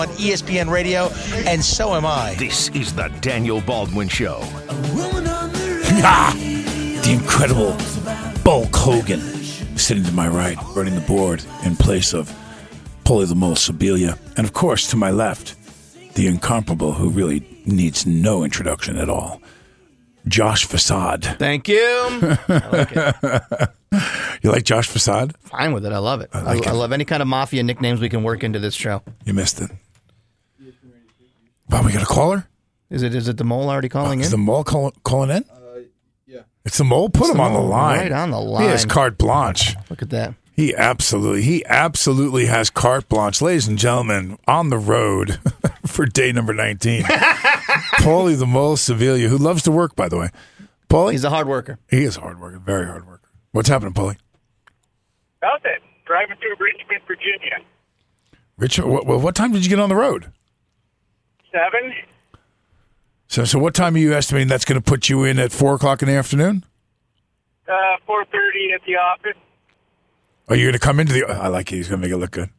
on ESPN Radio, and so am I. This is the Daniel Baldwin Show. Ah, the incredible Bulk Hogan sitting to my right, running the board in place of Paulie the Mole Sibilia. And of course, to my left, the incomparable who really needs no introduction at all, Josh Facade. Thank you. I like it. You like Josh Facade? Fine with it. I love it. I, like I it. love any kind of mafia nicknames we can work into this show. You missed it. Wow, we got a caller? Is it is it the mole already calling in? Is in? the mole call, calling in? Uh, yeah. It's the mole? Put It's him the on the mole, line. right on the line. He has carte blanche. Look at that. He absolutely, he absolutely has carte blanche, ladies and gentlemen, on the road for day number nineteen. Paulie the Mole Sevilla, who loves to work, by the way. Paulie, He's a hard worker. he is a hard worker, very hard worker. What's happening, Paulie? Nothing. Driving through Richmond, Virginia. Richard, what, what time did you get on the road? Seven. So, so what time are you estimating that's going to put you in at four o'clock in the afternoon? Uh, four thirty at the office. Are you going to come into the? I like it. He's going to make it look good.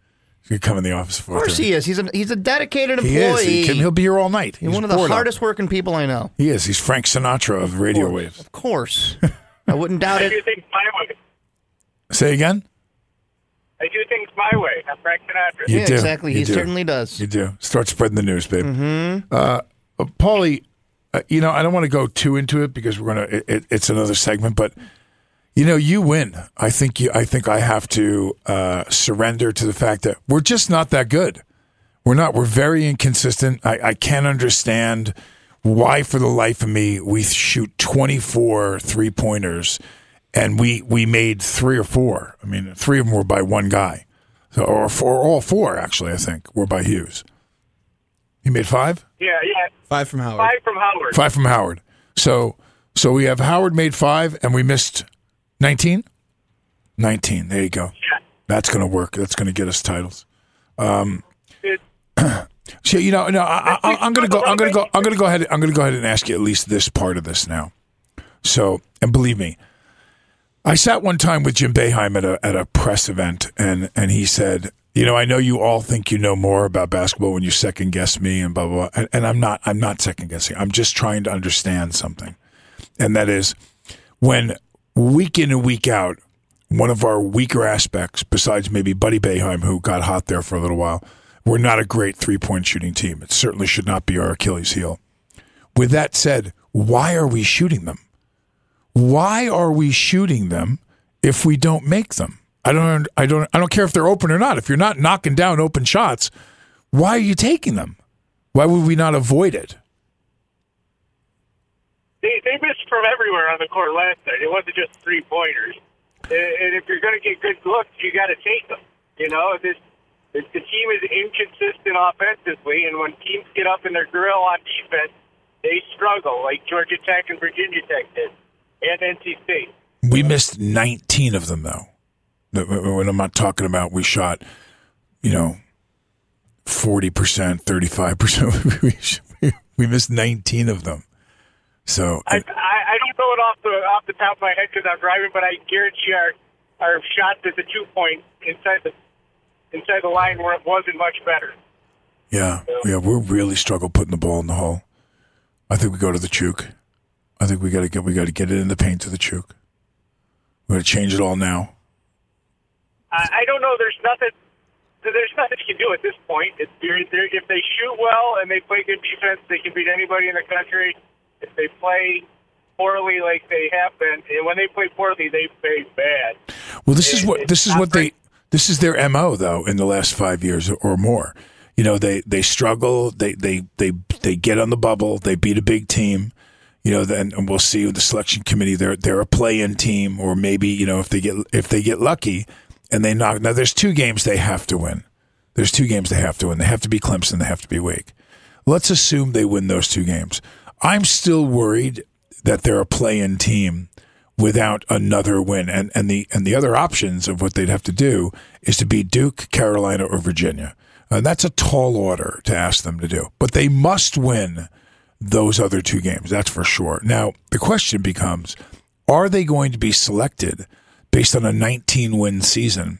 He's going to come in the office. Of course he is. He's a he's a dedicated He employee. is. He can, he'll be here all night. He's one of the bored out. hardest working people I know. He is. He's Frank Sinatra of radio waves. Of course. I wouldn't doubt I do it. things my way. Say again. I do things my way. I'm Frank Sinatra. You yeah, do. exactly. You he do. certainly does. You do. Start spreading the news, babe. Mm-hmm. Uh, Paulie, uh, you know, I don't want to go too into it because we're gonna. It, it, it's another segment, but you know, you win. I think you. I think I have to uh, surrender to the fact that we're just not that good. We're not. We're very inconsistent. I, I can't understand why, for the life of me, we shoot 24 three pointers and we we made three or four. I mean, three of them were by one guy, so, or four, all four actually. I think were by Hughes. He made five. Yeah, yeah. Five from Howard. Five from Howard. Five from Howard. So so we have Howard made five, and we missed nineteen. Nineteen. There you go. Yeah. That's going to work. That's going to get us titles. Um, It, so you know, no, I, I, I'm going to go. I'm going to go. I'm going to go ahead. I'm going to go ahead and ask you at least this part of this now. So, and believe me, I sat one time with Jim Boeheim at a at a press event, and and he said, you know, I know you all think you know more about basketball when you second guess me and blah blah. blah. And, and I'm not. I'm not second guessing. I'm just trying to understand something, and that is when week in and week out, one of our weaker aspects, besides maybe Buddy Boeheim, who got hot there for a little while, we're not a great three point shooting team. It certainly should not be our Achilles heel. With that said, why are we shooting them? Why are we shooting them if we don't make them? I don't. I don't. I don't care if they're open or not. If you're not knocking down open shots, why are you taking them? Why would we not avoid it? they they missed from everywhere on the court last night. It wasn't just three pointers. And if you're going to get good looks, you got to take them. You know, this the team is inconsistent offensively, and when teams get up in their grill on defense, they struggle, like Georgia Tech and Virginia Tech did, and NC State. We missed 19 of them, though. When I'm not talking about we shot, you know, 40%, 35%. We, missed 19 of them. So, I, I I don't know it off the off the top of my head because I'm driving, but I guarantee our our shots at the two point inside the inside the line where it wasn't much better. yeah, yeah, we really struggle putting the ball in the hole. I think we go to the choke. I think we got to get we got to get it in the paint to the choke. We got to change it all now. I, I don't know. There's nothing. There's nothing you can do at this point. It's, if they shoot well and they play good defense, they can beat anybody in the country. If they play poorly like they have been, and when they play poorly, they play bad. Well, this is what this is what they this is their mo though in the last five years or more. You know, they they struggle. They they they they get on the bubble. They beat a big team. You know, then we'll see with the selection committee. They're they're a play-in team, or maybe you know if they get if they get lucky and they knock. Now there's two games they have to win. There's two games they have to win. They have to be Clemson. They have to be Wake. Let's assume they win those two games. I'm still worried that they're a play-in team without another win, and and the and the other options of what they'd have to do is to beat Duke, Carolina, or Virginia. And that's a tall order to ask them to do, but they must win those other two games. That's for sure. Now the question becomes: Are they going to be selected based on a 19 win season?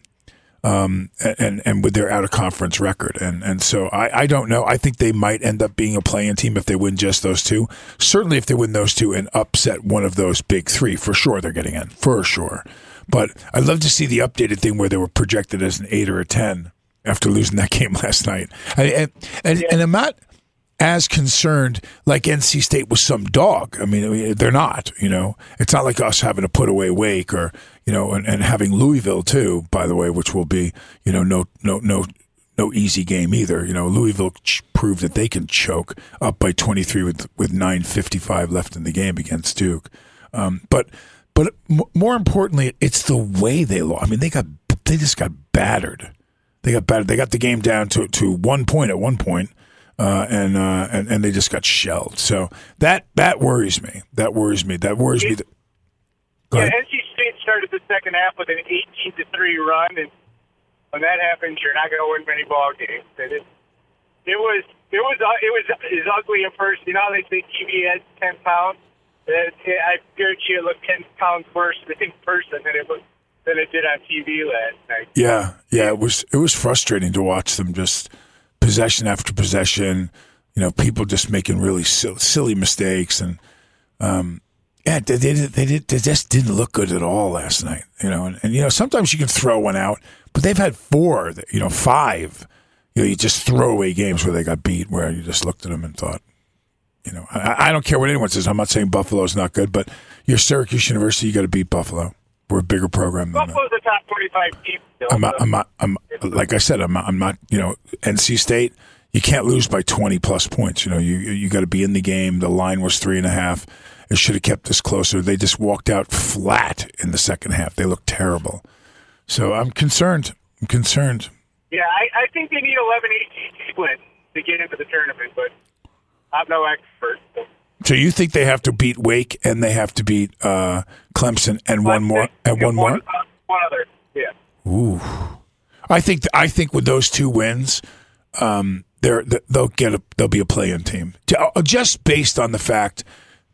um, and and with their out of conference record, and and so I, I don't know. I think they might end up being a playing team if they win just those two. Certainly, if they win those two and upset one of those big three, for sure they're getting in for sure. But I'd love to see the updated thing where they were projected as an eight or a ten after losing that game last night. And and, and, and I'm not as concerned like NC State was some dog. I mean, they're not. You know, it's not like us having to put away Wake or you know, and, and having Louisville too. By the way, which will be you know no no no no easy game either. You know, Louisville ch- proved that they can choke up by 23 with with 9:55 left in the game against Duke. Um, but but m- more importantly, it's the way they lost. I mean, they got they just got battered. They got battered. They got the game down to to one point at one point. Uh, and, uh, and and they just got shelled. So that that worries me. That worries me. That worries me. That, Yeah. NC State started the second half with an 18 to three run, and when that happens, you're not going to win many ball games. And it, it was it was uh, it was is ugly at first. You know, they say TV has 10 pounds. It, it, I guarantee it looked 10 pounds worse in person than it was than it did on TV last night. Yeah, yeah, it was it was frustrating to watch them just possession after possession. You know, people just making really silly, mistakes, and um, yeah, they, they they did they just didn't look good at all last night. You know, and, and you know sometimes you can throw one out, but they've had four, you know, five. You know, you just throw away games where they got beat, where you just looked at them and thought, you know, I, I don't care what anyone says. I'm not saying Buffalo's not good, but you're Syracuse University. You got to beat Buffalo. We're a bigger program than. Buffalo's a top 25 team. Still, I'm not, I'm not, I'm like I said, I'm not, I'm not, you know, NC State, you can't lose by 20 plus points. You know, you, you got to be in the game. The line was three and a half. It should have kept this closer. They just walked out flat in the second half. They looked terrible. So I'm concerned. I'm concerned. Yeah, I, I think they need 11 ACC wins to get into the tournament, but I'm no expert. So. So you think they have to beat Wake and they have to beat uh, Clemson and one more and one more? uh, one other. Yeah. Ooh, I think I think with those two wins, um, they're they'll get a they'll be a play-in team uh, just based on the fact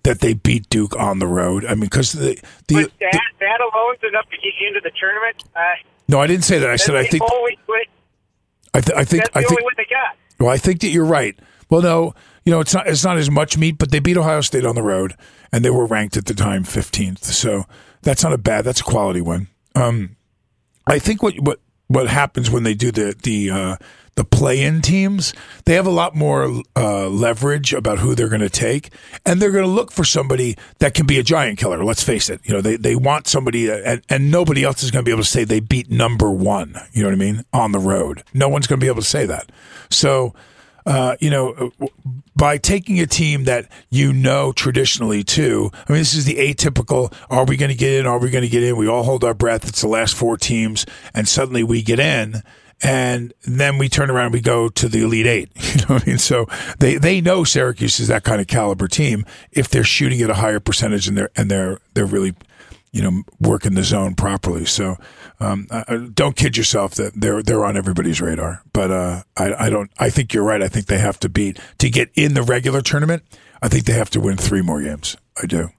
that they beat Duke on the road. I mean, because the the, that, that alone's enough to get you into the tournament. Uh, no, I didn't say that. I said I think. I, th- I think That's the I only think win they got. Well, I think that you're right. Well, no, you know, it's not it's not as much meat, but they beat Ohio State on the road, and they were ranked at the time 15th. So that's not a bad. That's a quality win. Um, I think what what what happens when they do the the uh, the play-in teams, they have a lot more uh, leverage about who they're going to take, and they're going to look for somebody that can be a giant killer. Let's face it. You know, they they want somebody, and, and nobody else is going to be able to say they beat number one. You know what I mean? On the road, no one's going to be able to say that. So uh, you know, by taking a team that you know traditionally too. I mean, this is the atypical. Are we going to get in? Are we going to get in? We all hold our breath. It's the last four teams, and suddenly we get in. And then we turn around and we go to the Elite Eight. You know what I mean? So they, they know Syracuse is that kind of caliber team if they're shooting at a higher percentage and they're and they're they're really you know, working the zone properly. So um, I, I- don't kid yourself that they're they're on everybody's radar. But uh, I, I don't. I think you're right. I think they have to beat to get in the regular tournament. I think they have to win three more games. I do.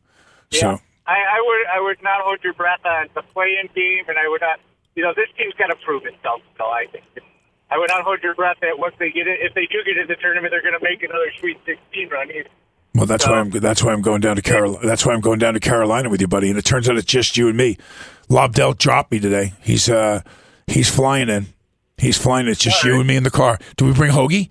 So I, I would I would not hold your breath on the play-in game, and I would not. You know, this team's got to prove itself. So I think I would not hold your breath that once they get it, if they do get in the tournament, they're going to make another Sweet 16 run. Either. well, that's why I'm that's why I'm going down to Carolina. That's why I'm going down to Carolina with you, buddy. And it turns out it's just you and me. Lobdell dropped me today. He's uh he's flying in. He's flying. It's just you and me in the car. Do we bring Hoagie?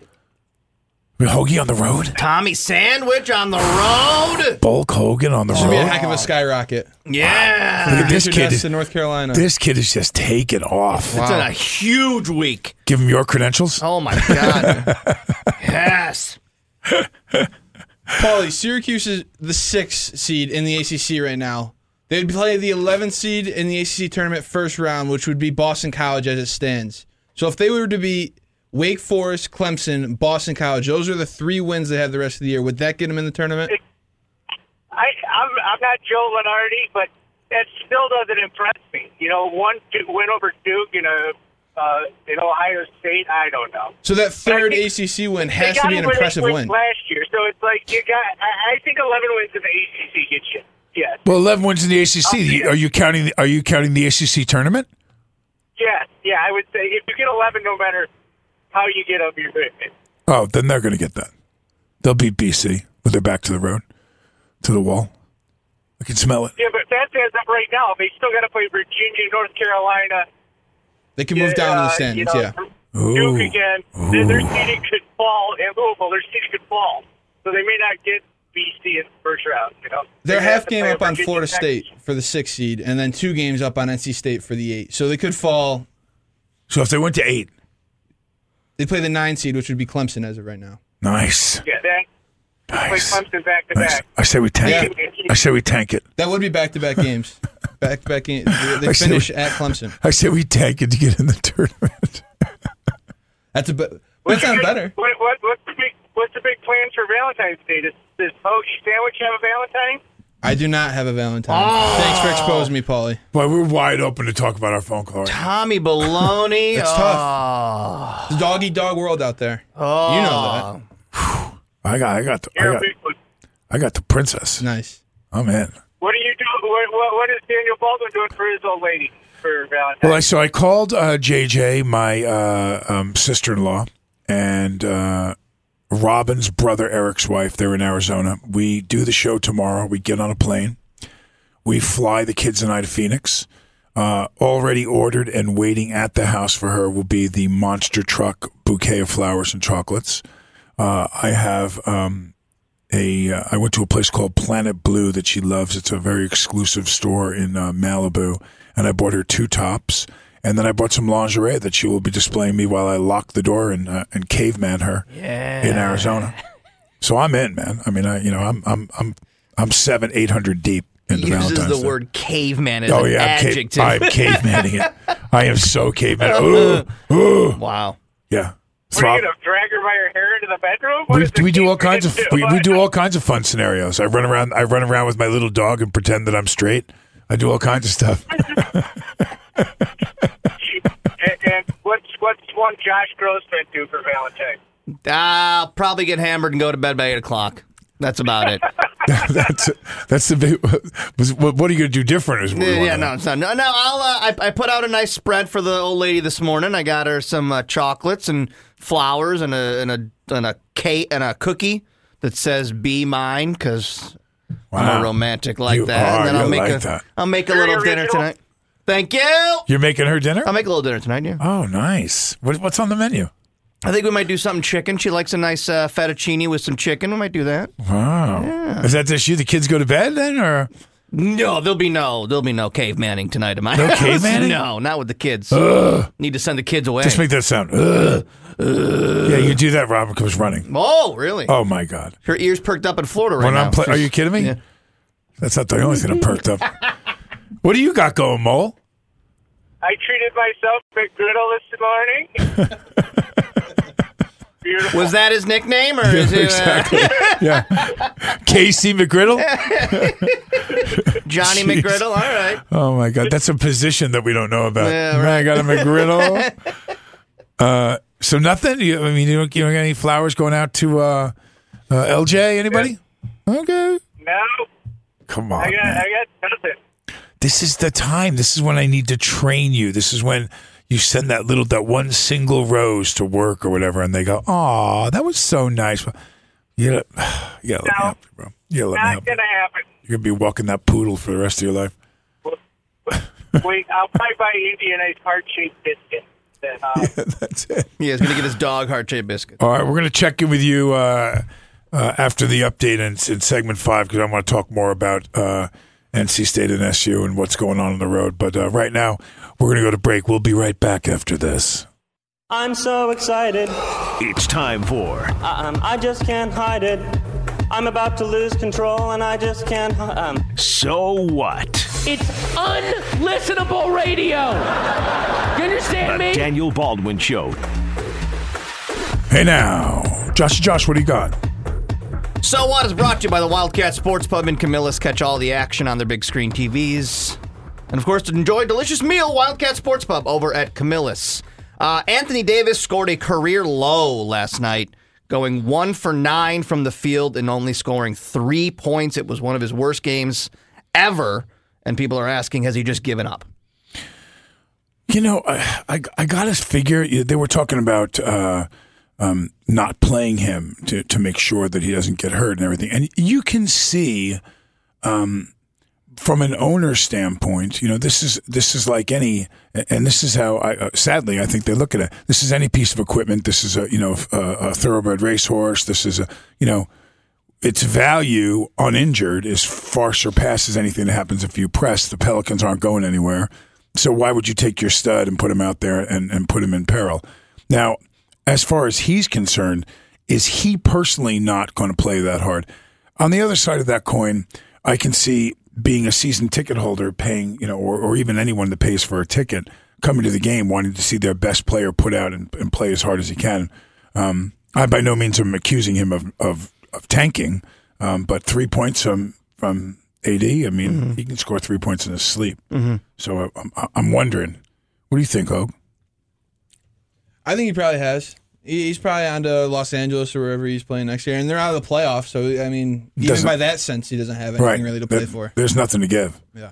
Bring Hoagie on the road. Tommy Sandwich on the road. Bulk Hogan on the Should be a heck of a skyrocket. Yeah. Look at this kid. your dust to North Carolina. This kid is just taking off. It's been a huge week. Give him your credentials. Oh my god. yes. Paulie, Syracuse is the sixth seed in the ACC right now. They'd play the 11th seed in the ACC tournament first round, which would be Boston College as it stands. So if they were to be Wake Forest, Clemson, Boston College. Those are the three wins they have the rest of the year. Would that get them in the tournament? I, I'm I'm not Joe Lunardi, but that still doesn't impress me. You know, one win over Duke in a uh, in Ohio State. I don't know. So that third ACC win has to be an impressive win. last year. So it's like you got. I, I think 11 wins in the ACC gets you. Yes. Well, eleven wins in the ACC. Are you counting? The, are you counting the ACC tournament? Yes. Yeah. I would say if you get 11, no matter how you get up, you're good. Oh, then they're going to get that. They'll beat BC with their back to the road, to the wall. I can smell it. Yeah, but that's as of right now. They still got to play Virginia, North Carolina. They can move down in the uh, standings, you know, yeah. Ooh. Duke again. Their, their seeding could fall, and Louisville, their seeding could fall. So they may not get BC in the first round. You know, They're They have half game up on Virginia Florida Tech. State for the sixth seed, and then two games up on NC State for the eight. So they could fall. So if they went to eight, they play the nine seed, which would be Clemson as of right now. Nice. Yeah, then play Clemson back to back. I say we tank Yeah. it. I say we tank it. That would be back to back games. Back to back games. They I see finish what- at Clemson. I say we tank it to get in the tournament. That's a be- What's that sounds the- better. What, what, what's the big What's the big plans for Valentine's Day? Does Does Hoagie Sandwich have a Valentine? I do not have a Valentine. Oh. Thanks for exposing me, Paulie. Well, we're wide open to talk about our phone call. Right? Tommy Baloney. It's oh. tough. It's dog eat dog world out there. Oh. You know that. I got, I got, the, I got. I got the princess. Nice. I'm in. What are you doing? What, what, what is Daniel Baldwin doing for his old lady for Valentine's? Well, I, so I called uh, JJ, my uh, um, sister-in-law, and uh, Robin's brother, Eric's wife. They're in Arizona. We do the show tomorrow. We get on a plane. We fly the kids and I to Phoenix. Uh, already ordered and waiting at the house for her will be the monster truck bouquet of flowers and chocolates. Uh, I have um, a. Uh, I went to a place called Planet Blue that she loves. It's a very exclusive store in uh, Malibu, and I bought her two tops. And then I bought some lingerie that she will be displaying me while I lock the door and uh, and caveman her Yeah. in Arizona. So I'm in, man. I mean, I you know I'm I'm I'm I'm seven eight hundred deep into He uses Valentine's the Day. word caveman as Oh an yeah, I'm, cave, adjective. I'm cavemanning it. I am so caveman. Ooh, ooh. wow. Yeah. What are you gonna drag her by her hair into the bedroom? What We, is the we do all kinds of we, we do all kinds of fun scenarios. I run around I run around with my little dog and pretend that I'm straight. I do all kinds of stuff. Josh Grossman do for Valentine's? I'll probably get hammered and go to bed by 8 o'clock. That's about it. that's that's the big. What, what are you going to do different? Is what yeah, wanna no, it's not. No, no I'll, uh, I, I put out a nice spread for the old lady this morning. I got her some uh, chocolates and flowers and a and a and a cake and a cookie that says "Be mine" because I'm a romantic like You that. are, and then I'll make like a that. will make a Very little dinner tonight. Thank you. You're making her dinner. I'll make a little dinner tonight. Yeah. Oh, nice. What, what's on the menu? I think we might do something chicken. She likes a nice uh, fettuccine with some chicken. We might do that. Wow. Is that just you? The kids go to bed then, or No, there'll be no, there'll be no cavemanning tonight in my No house. cavemanning? No, not with the kids. Ugh. Need to send the kids away. just make that sound? Ugh. Yeah, you do that. Robin comes running. oh, really? Oh my god. Her ears perked up in Florida right when now. I'm play- are you kidding me? Yeah. That's not the only thing I'm perked up. what do you got going, Mole? I treated myself McGriddle this morning. Beautiful. Was that his nickname, or is it uh, exactly. yeah. Casey McGriddle. Johnny Jeez. McGriddle? All right. Oh my god, that's a position that we don't know about. Yeah, Man, I got a McGriddle. uh, so nothing. You, I mean, you don't, you don't got any flowers going out to uh, uh, LJ? Anybody? Okay. No, Come on, I got man. I got nothing. This is the time. This is when I need to train you. This is when you send that little, that one single rose to work or whatever, and they go, "Oh, that was so nice." You gotta, you gotta let me No. help you, bro. You gotta let me Not help you. gonna happen. You're gonna be walking that poodle for the rest of your life. Wait, I'll probably buy Andy a nice heart shaped biscuit. Then, uh, That's it. Yeah, he's gonna get his dog heart shaped biscuit. All right, we're going to check in with you uh, uh, after the update in, in segment five because I want to talk more about uh, NC State and SU and what's going on on the road. But uh, right now, we're going to go to break. We'll be right back after this. I'm so excited. It's time for Um, I just can't hide it. I'm about to lose control and I just can't. Um, So What? It's unlistenable radio. You understand The me? Daniel Baldwin Show. Hey now, Josh, Josh, what do you got? So What is brought to you by the Wildcat Sports Pub in Camillus. Catch all the action on their big screen TVs. And of course, to enjoy a delicious meal, Wildcat Sports Pub over at Camillus. Uh, Anthony Davis scored a career low last night, going one for nine from the field and only scoring three points. It was one of his worst games ever. And people are asking, has he just given up? You know, I I, I got to figure they were talking about uh, um, not playing him to to make sure that he doesn't get hurt and everything, and you can see. Um, from an owner standpoint, you know this is this is like any, and this is how I uh, sadly I think they look at it. This is any piece of equipment. This is a you know a, a thoroughbred racehorse. This is a you know its value uninjured is far surpasses anything that happens if you press. The Pelicans aren't going anywhere, so why would you take your stud and put him out there and, and put him in peril? Now, as far as he's concerned, is he personally not going to play that hard? On the other side of that coin, I can see being a season ticket holder, paying, you know, or, or even anyone that pays for a ticket, coming to the game, wanting to see their best player put out and, and play as hard as he can. Um, I by no means am accusing him of, of, of tanking, um, but three points from, from AD, I mean, mm-hmm. he can score three points in his sleep. Mm-hmm. So uh, I'm, I'm wondering, what do you think, Hogue? I think he probably has. He's probably on to Los Angeles or wherever he's playing next year, and they're out of the playoffs. So I mean, even Doesn't- by that sense, he doesn't have anything Right. really to play There- for. There's nothing to give. Yeah.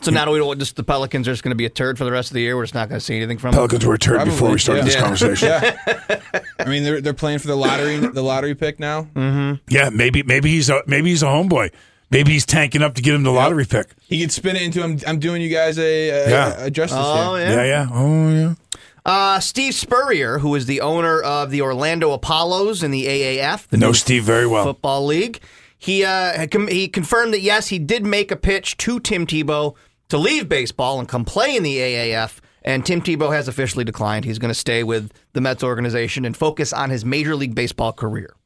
So now we don't just the Pelicans are just going to be a turd for the rest of the year. We're just not going to see anything from Pelicans them. were a turd before we started this yeah. conversation. Yeah. I mean, they're they're playing for the lottery the lottery pick now. Mm-hmm. Yeah, maybe maybe he's a maybe he's a homeboy. Maybe he's tanking up to get him the lottery pick. He could spin it into I'm, I'm doing you guys a, a, Yeah. a justice Oh, here. yeah. Yeah, yeah. Oh, yeah. Uh, Steve Spurrier, who is the owner of the Orlando Apollos in the AAF, the Know Steve very well. football league, he uh, he confirmed that yes, he did make a pitch to Tim Tebow to leave baseball and come play in the AAF. And Tim Tebow has officially declined. He's going to stay with the Mets organization and focus on his Major League Baseball career.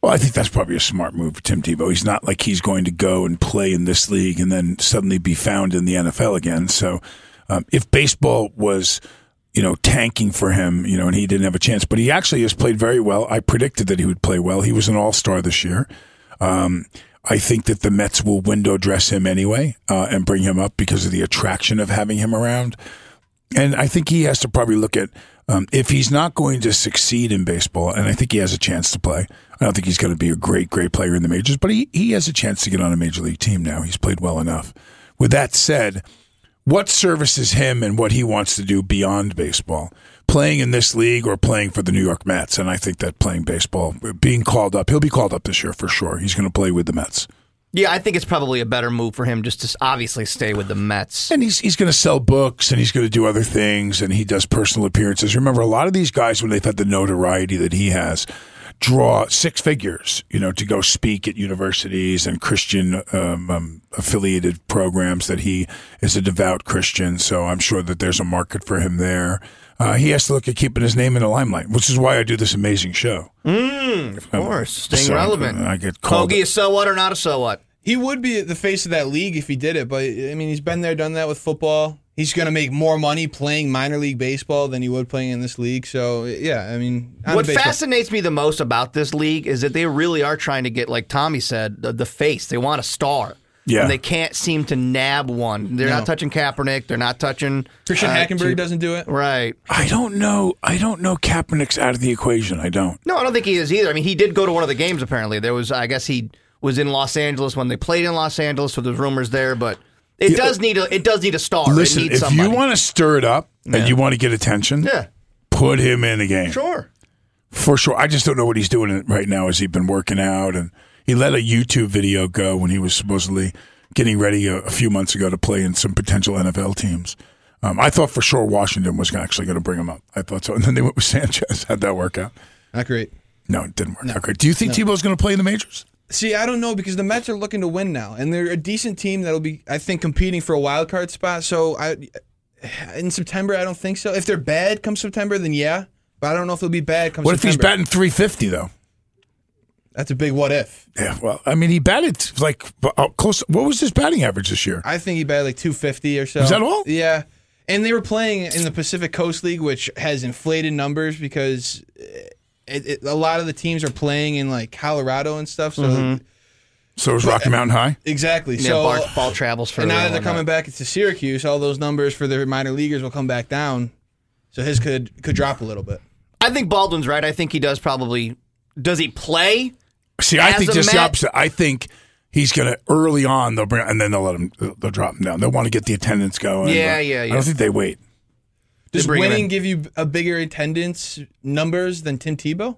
Well, I think that's probably a smart move for Tim Tebow. He's not like he's going to go and play in this league and then suddenly be found in the NFL again. So, um, if baseball was, you know, tanking for him, you know, and he didn't have a chance, but he actually has played very well. I predicted that he would play well. He was an All Star this year. Um, I think that the Mets will window dress him anyway uh, and bring him up because of the attraction of having him around. And I think he has to probably look at um, if he's not going to succeed in baseball, and I think he has a chance to play. I don't think he's going to be a great, great player in the majors, but he, he has a chance to get on a major league team now. He's played well enough. With that said, what services him and what he wants to do beyond baseball? Playing in this league or playing for the New York Mets? And I think that playing baseball, being called up, he'll be called up this year for sure. He's going to play with the Mets. Yeah, I think it's probably a better move for him just to obviously stay with the Mets. And he's he's going to sell books and he's going to do other things and he does personal appearances. Remember, a lot of these guys when they've had the notoriety that he has, draw six figures, you know, to go speak at universities and Christian um, um, affiliated programs. That he is a devout Christian, so I'm sure that there's a market for him there. Uh, he has to look at keeping his name in the limelight, which is why I do this amazing show. Mm, of course, staying So, relevant. I get called. Hoagie, a so what or not a so what? He would be the face of that league if he did it, but I mean, he's been there, done that with football. He's going to make more money playing minor league baseball than he would playing in this league. So yeah, I mean, What fascinates me the most about this league is that they really are trying to get, like Tommy said, the, the face. They want a star. Yeah. And they can't seem to nab one. They're No. not touching Kaepernick. They're not touching Christian uh, Hackenberg to- doesn't do it. Right. I don't know. I don't know. Kaepernick's out of the equation. I don't. No, I don't think he is either. I mean, he did go to one of the games. Apparently, there was. I guess he was in Los Angeles when they played in Los Angeles. So there's rumors there, but it does need a. It does need a star. Listen, it needs if somebody. you want to stir it up Yeah. and you want to get attention, yeah, put him in the game. sure. For sure. I just don't know what he's doing right now. Has he been working out? And he let a YouTube video go when he was supposedly getting ready a, a few months ago to play in some potential NFL teams. Um, I thought for sure Washington was actually going to bring him up. I thought so. And then they went with Sanchez. How'd that work out? Not great. No, it didn't work out great. Do you think Tebow's going to play in the majors? See, I don't know because the Mets are looking to win now, and they're a decent team that'll be, I think, competing for a wild card spot. So I, in September, I don't think so. If they're bad come September, then yeah, but I don't know if they'll be bad come September. What if he's batting 350, though? That's a big what if. Yeah, well, I mean, he batted like uh, close. What was his batting average this year? I think he batted like 250 or so. Was that all? Yeah. And they were playing in the Pacific Coast League, which has inflated numbers because it, it, a lot of the teams are playing in like Colorado and stuff. So Mhm. So is Rocky Mountain High? exactly. Yeah, so ball, ball travels for. and now that they're coming back to Syracuse, all those numbers for their minor leaguers will come back down. So his could could drop a little bit. I think Baldwin's right. I think he does probably. Does he play? See, I think a just the opposite. I think he's going to early on they'll bring and then they'll let him they'll drop him down. They'll want to get the attendance going. Yeah, yeah, yeah, I don't think they wait. Does winning give you a bigger attendance numbers than Tim Tebow?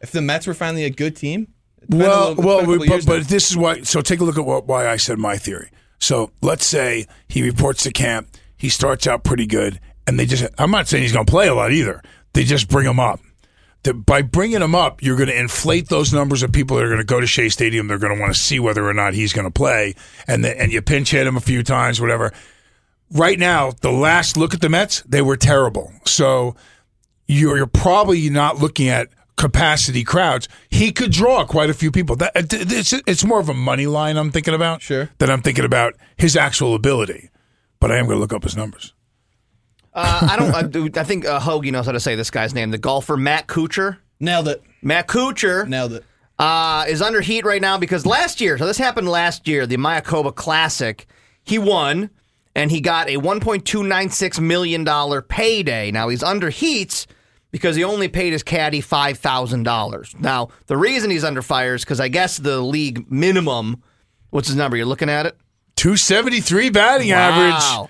If the Mets were finally a good team, It's been a Well, little- well, been a couple but, but this is why. So take a look at what, why I said my theory. So let's say he reports to camp. He starts out pretty good, and they just. I'm not saying he's going to play a lot either. They just bring him up. The, by bringing him up, you're going to inflate those numbers of people that are going to go to Shea Stadium. They're going to want to see whether or not he's going to play, and the, and you pinch hit him a few times, whatever. Right now, the last look at the Mets, they were terrible. So you're, you're probably not looking at capacity crowds. He could draw quite a few people. That it's it's more of a money line I'm thinking about. Sure. Than I'm thinking about his actual ability. But I am going to look up his numbers. Uh, I don't. I, do- I think uh, Hoagie knows how to say this guy's name. The golfer Matt Kuchar. nailed it. Matt Kuchar Nailed it. uh, is under heat right now because last year, so this happened last year, the Mayakoba Classic, he won and he got a $1.296 million payday. Now he's under heat because he only paid his caddy $5,000. Now, the reason he's under fire is because I guess the league minimum, what's his number? You're looking at it? 273 batting average. Wow.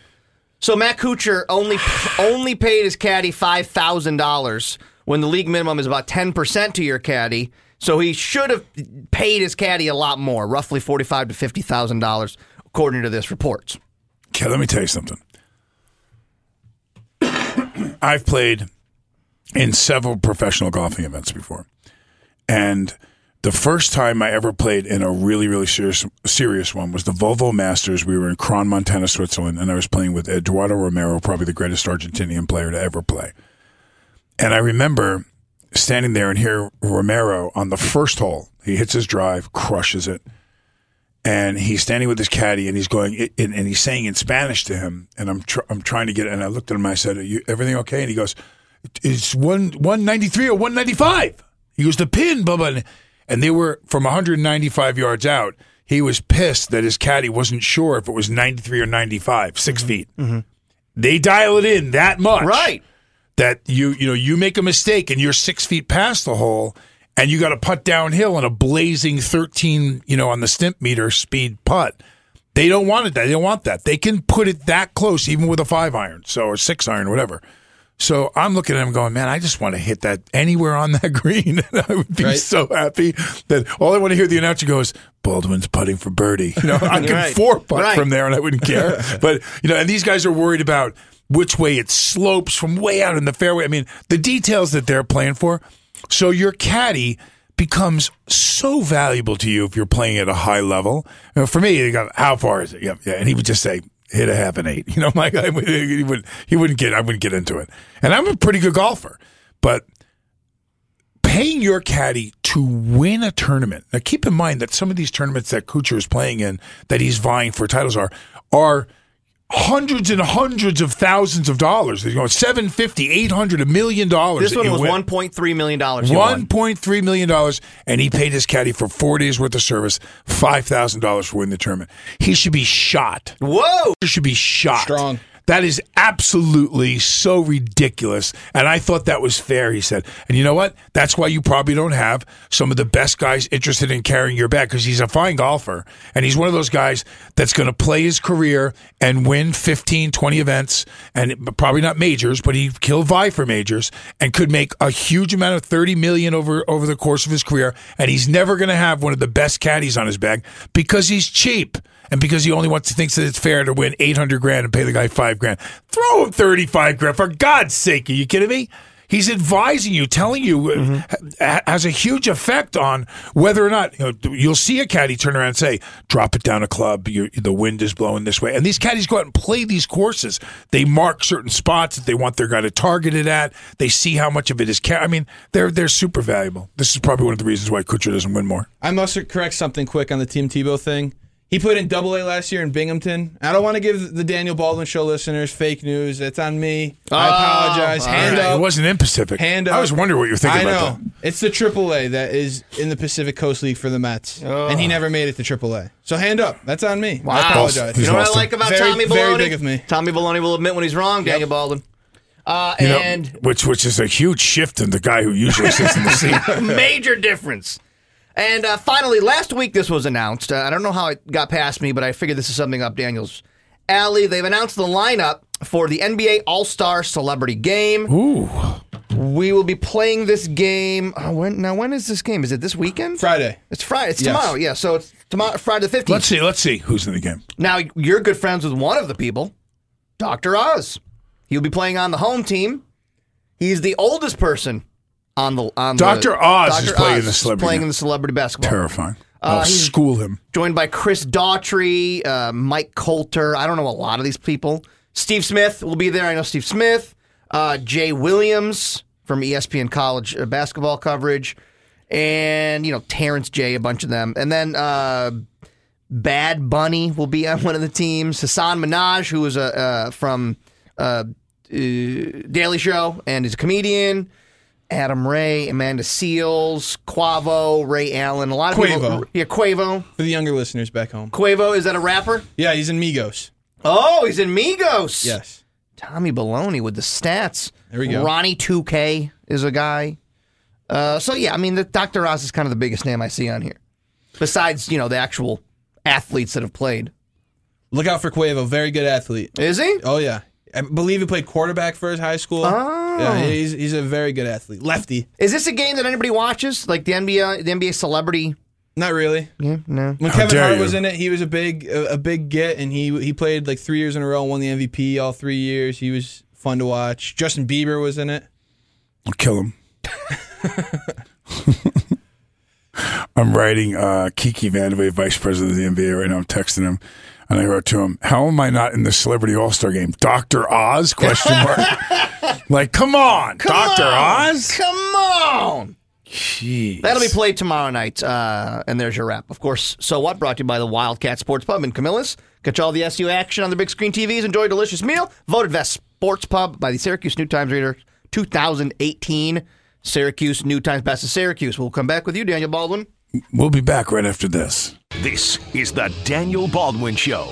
So Matt Kuchar only only paid his caddy five thousand dollars when the league minimum is about ten percent to your caddy. So he should have paid his caddy a lot more, roughly forty five to fifty thousand dollars, according to this report. Let me tell you something. I've played in several professional golfing events before. And the first time I ever played in a really, really serious serious one was the Volvo Masters. We were in Crans, Montana, Switzerland, and I was playing with Eduardo Romero, probably the greatest Argentinian player to ever play. And I remember standing there and hear Romero on the first hole. He hits his drive, crushes it and he's standing with his caddy and he's going and, and he's saying in Spanish to him. And I'm tr- I'm trying to get and I looked at him and I said Are you everything okay? And he goes it's one 193 or 195 he goes the pin blah blah and they were from 195 yards out he was pissed that his caddy wasn't sure if it was 93 or 95 6 mm-hmm. feet. Mm-hmm. They dial it in that much Right. that you you know you make a mistake and you're six feet past the hole and you got to putt downhill on a blazing 13 you know on the stimp meter speed putt. They don't want it that they don't want that. They can put it that close even with a five iron so or six iron whatever. So i'm looking at him going man i just want to hit that anywhere on that green. And i would be Right. so happy that all i want to hear the announcer goes baldwin's putting for birdie. You know i could Right. four putt Right. from there and i wouldn't care. But you know and these guys are worried about which way it slopes from way out in the fairway. I mean the details that they're playing for so your caddy becomes so valuable to you if you're playing at a high level. You know, for me, you go, how far is it? Yeah, yeah. And he would just say, hit a half an eight. You know, I would, he would he wouldn't get I wouldn't get into it. And I'm a pretty good golfer, but paying your caddy to win a tournament. Now, keep in mind that some of these tournaments that Kuchar is playing in, that he's vying for titles are, are hundreds and hundreds of thousands of dollars. You know, 750, 800, a million dollars. This one was win. one point three million dollars. One point three million dollars, and he paid his caddy for four days worth of service, five thousand dollars for winning the tournament. He should be shot. Whoa! He should be shot. Strong. That is absolutely so ridiculous. And I thought that was fair, he said. And you know what? That's why you probably don't have some of the best guys interested in carrying your bag because he's a fine golfer. And he's one of those guys that's going to play his career and win 15, 20 events and probably not majors, but he will vie for majors and could make a huge amount of 30 million over, over the course of his career. And he's never going to have one of the best caddies on his bag because he's cheap and because he only wants to thinks that it's fair to win 800 grand and pay the guy 5 grand. Throw him 35 grand for god's sake are you kidding me? He's advising you telling you uh, ha- has a huge effect on whether or not you know, you'll see a caddy turn around and say drop it down a club you the wind is blowing this way. And these caddies go out and play these courses. They mark certain spots that they want their guy to target it at. They see how much of it is ca- i mean they're they're super valuable. This is probably one of the reasons why Kuchar doesn't win more. I must correct something quick on the Tim Tebow thing. He played in Double A last year in Binghamton. I don't want to give the Daniel Baldwin Show listeners fake news. It's on me. I Oh, apologize. all Hand right. up. It wasn't in Pacific. Hand up. I was wondering what you were thinking I know. about It's the Triple A that is in the Pacific Coast League for the Mets, Oh. and he never made it to Triple A. So hand up. That's on me. Wow. I apologize. You know what I like about very, Tommy Baloney? Very big of me. Tommy Baloney will admit when he's wrong. Daniel Baldwin. Uh, that. You know, and which which is a huge shift in the guy who usually sits in the seat. major difference. And uh, finally, last week this was announced. Uh, I don't know how it got past me, but I figured this is something up Daniel's alley. They've announced the lineup for the NBA All Star Celebrity Game. Ooh. We will be playing this game. Uh, when, now, when is this game? Is it this weekend? Friday. It's Friday. It's Yes. tomorrow. Yeah, so it's tomorrow, Friday the fifteenth. Let's see. Let's see who's in the game. Now you're good friends with one of the people, Doctor Oz. He'll be playing on the home team. He's the oldest person on the on Dr. Oz is playing Oz the celebrity playing game. in the celebrity basketball. Terrifying. Uh, I'll he's- school him. Joined by Chris Daughtry, uh, Mike Colter. I don't know a lot of these people. Steve Smith will be there. I know Steve Smith. Uh, Jay Williams from ESPN College uh, basketball coverage, and you know Terrence J. A bunch of them, and then. Uh, Bad Bunny will be on one of the teams. Hasan Minhaj, who is a uh, from uh, uh, Daily Show and is a comedian. Adam Ray, Amanda Seales, Quavo, Ray Allen, a lot of people. Quavo. Yeah, Quavo. For the younger listeners back home. Quavo is that a rapper? Yeah, he's in Migos. Oh, he's in Migos. Yes. Tommy Baloney with the stats. There we go. Ronnie 2K is a guy. Uh, so yeah, I mean, the Dr. Oz is kind of the biggest name I see on here, besides you know the actual athletes that have played. Look out for Quavo. Very good athlete. Is he? Oh yeah. I believe he played quarterback for his high school. Oh. Yeah, he's he's a very good athlete. Lefty. Is this a game that anybody watches? Like the NBA, the NBA celebrity? Not really. Yeah, no. When How Kevin Hart you. was in it, he was a big a, a big get, and he he played like three years in a row, and won the MVP all three years. He was fun to watch. Justin Bieber was in it. I'll kill him. I'm writing uh, Kiki Vandeweghe, vice president of the NBA, right now. I'm texting him, and I wrote to him, "How am I not in the Celebrity All Star Game? Doctor Oz? Question mark. like, come on, Doctor. Oz. Come on. Jeez. That'll be played tomorrow night. Uh, and there's your wrap. Of course, So What brought to you by the Wildcat Sports Pub in Camillus. Catch all the SU action on the big screen TVs. Enjoy a delicious meal. Voted Best Sports Pub by the Syracuse New Times Reader 2018. Syracuse New Times Best of Syracuse. We'll come back with you, Daniel Baldwin. We'll be back right after this. This is the Daniel Baldwin Show.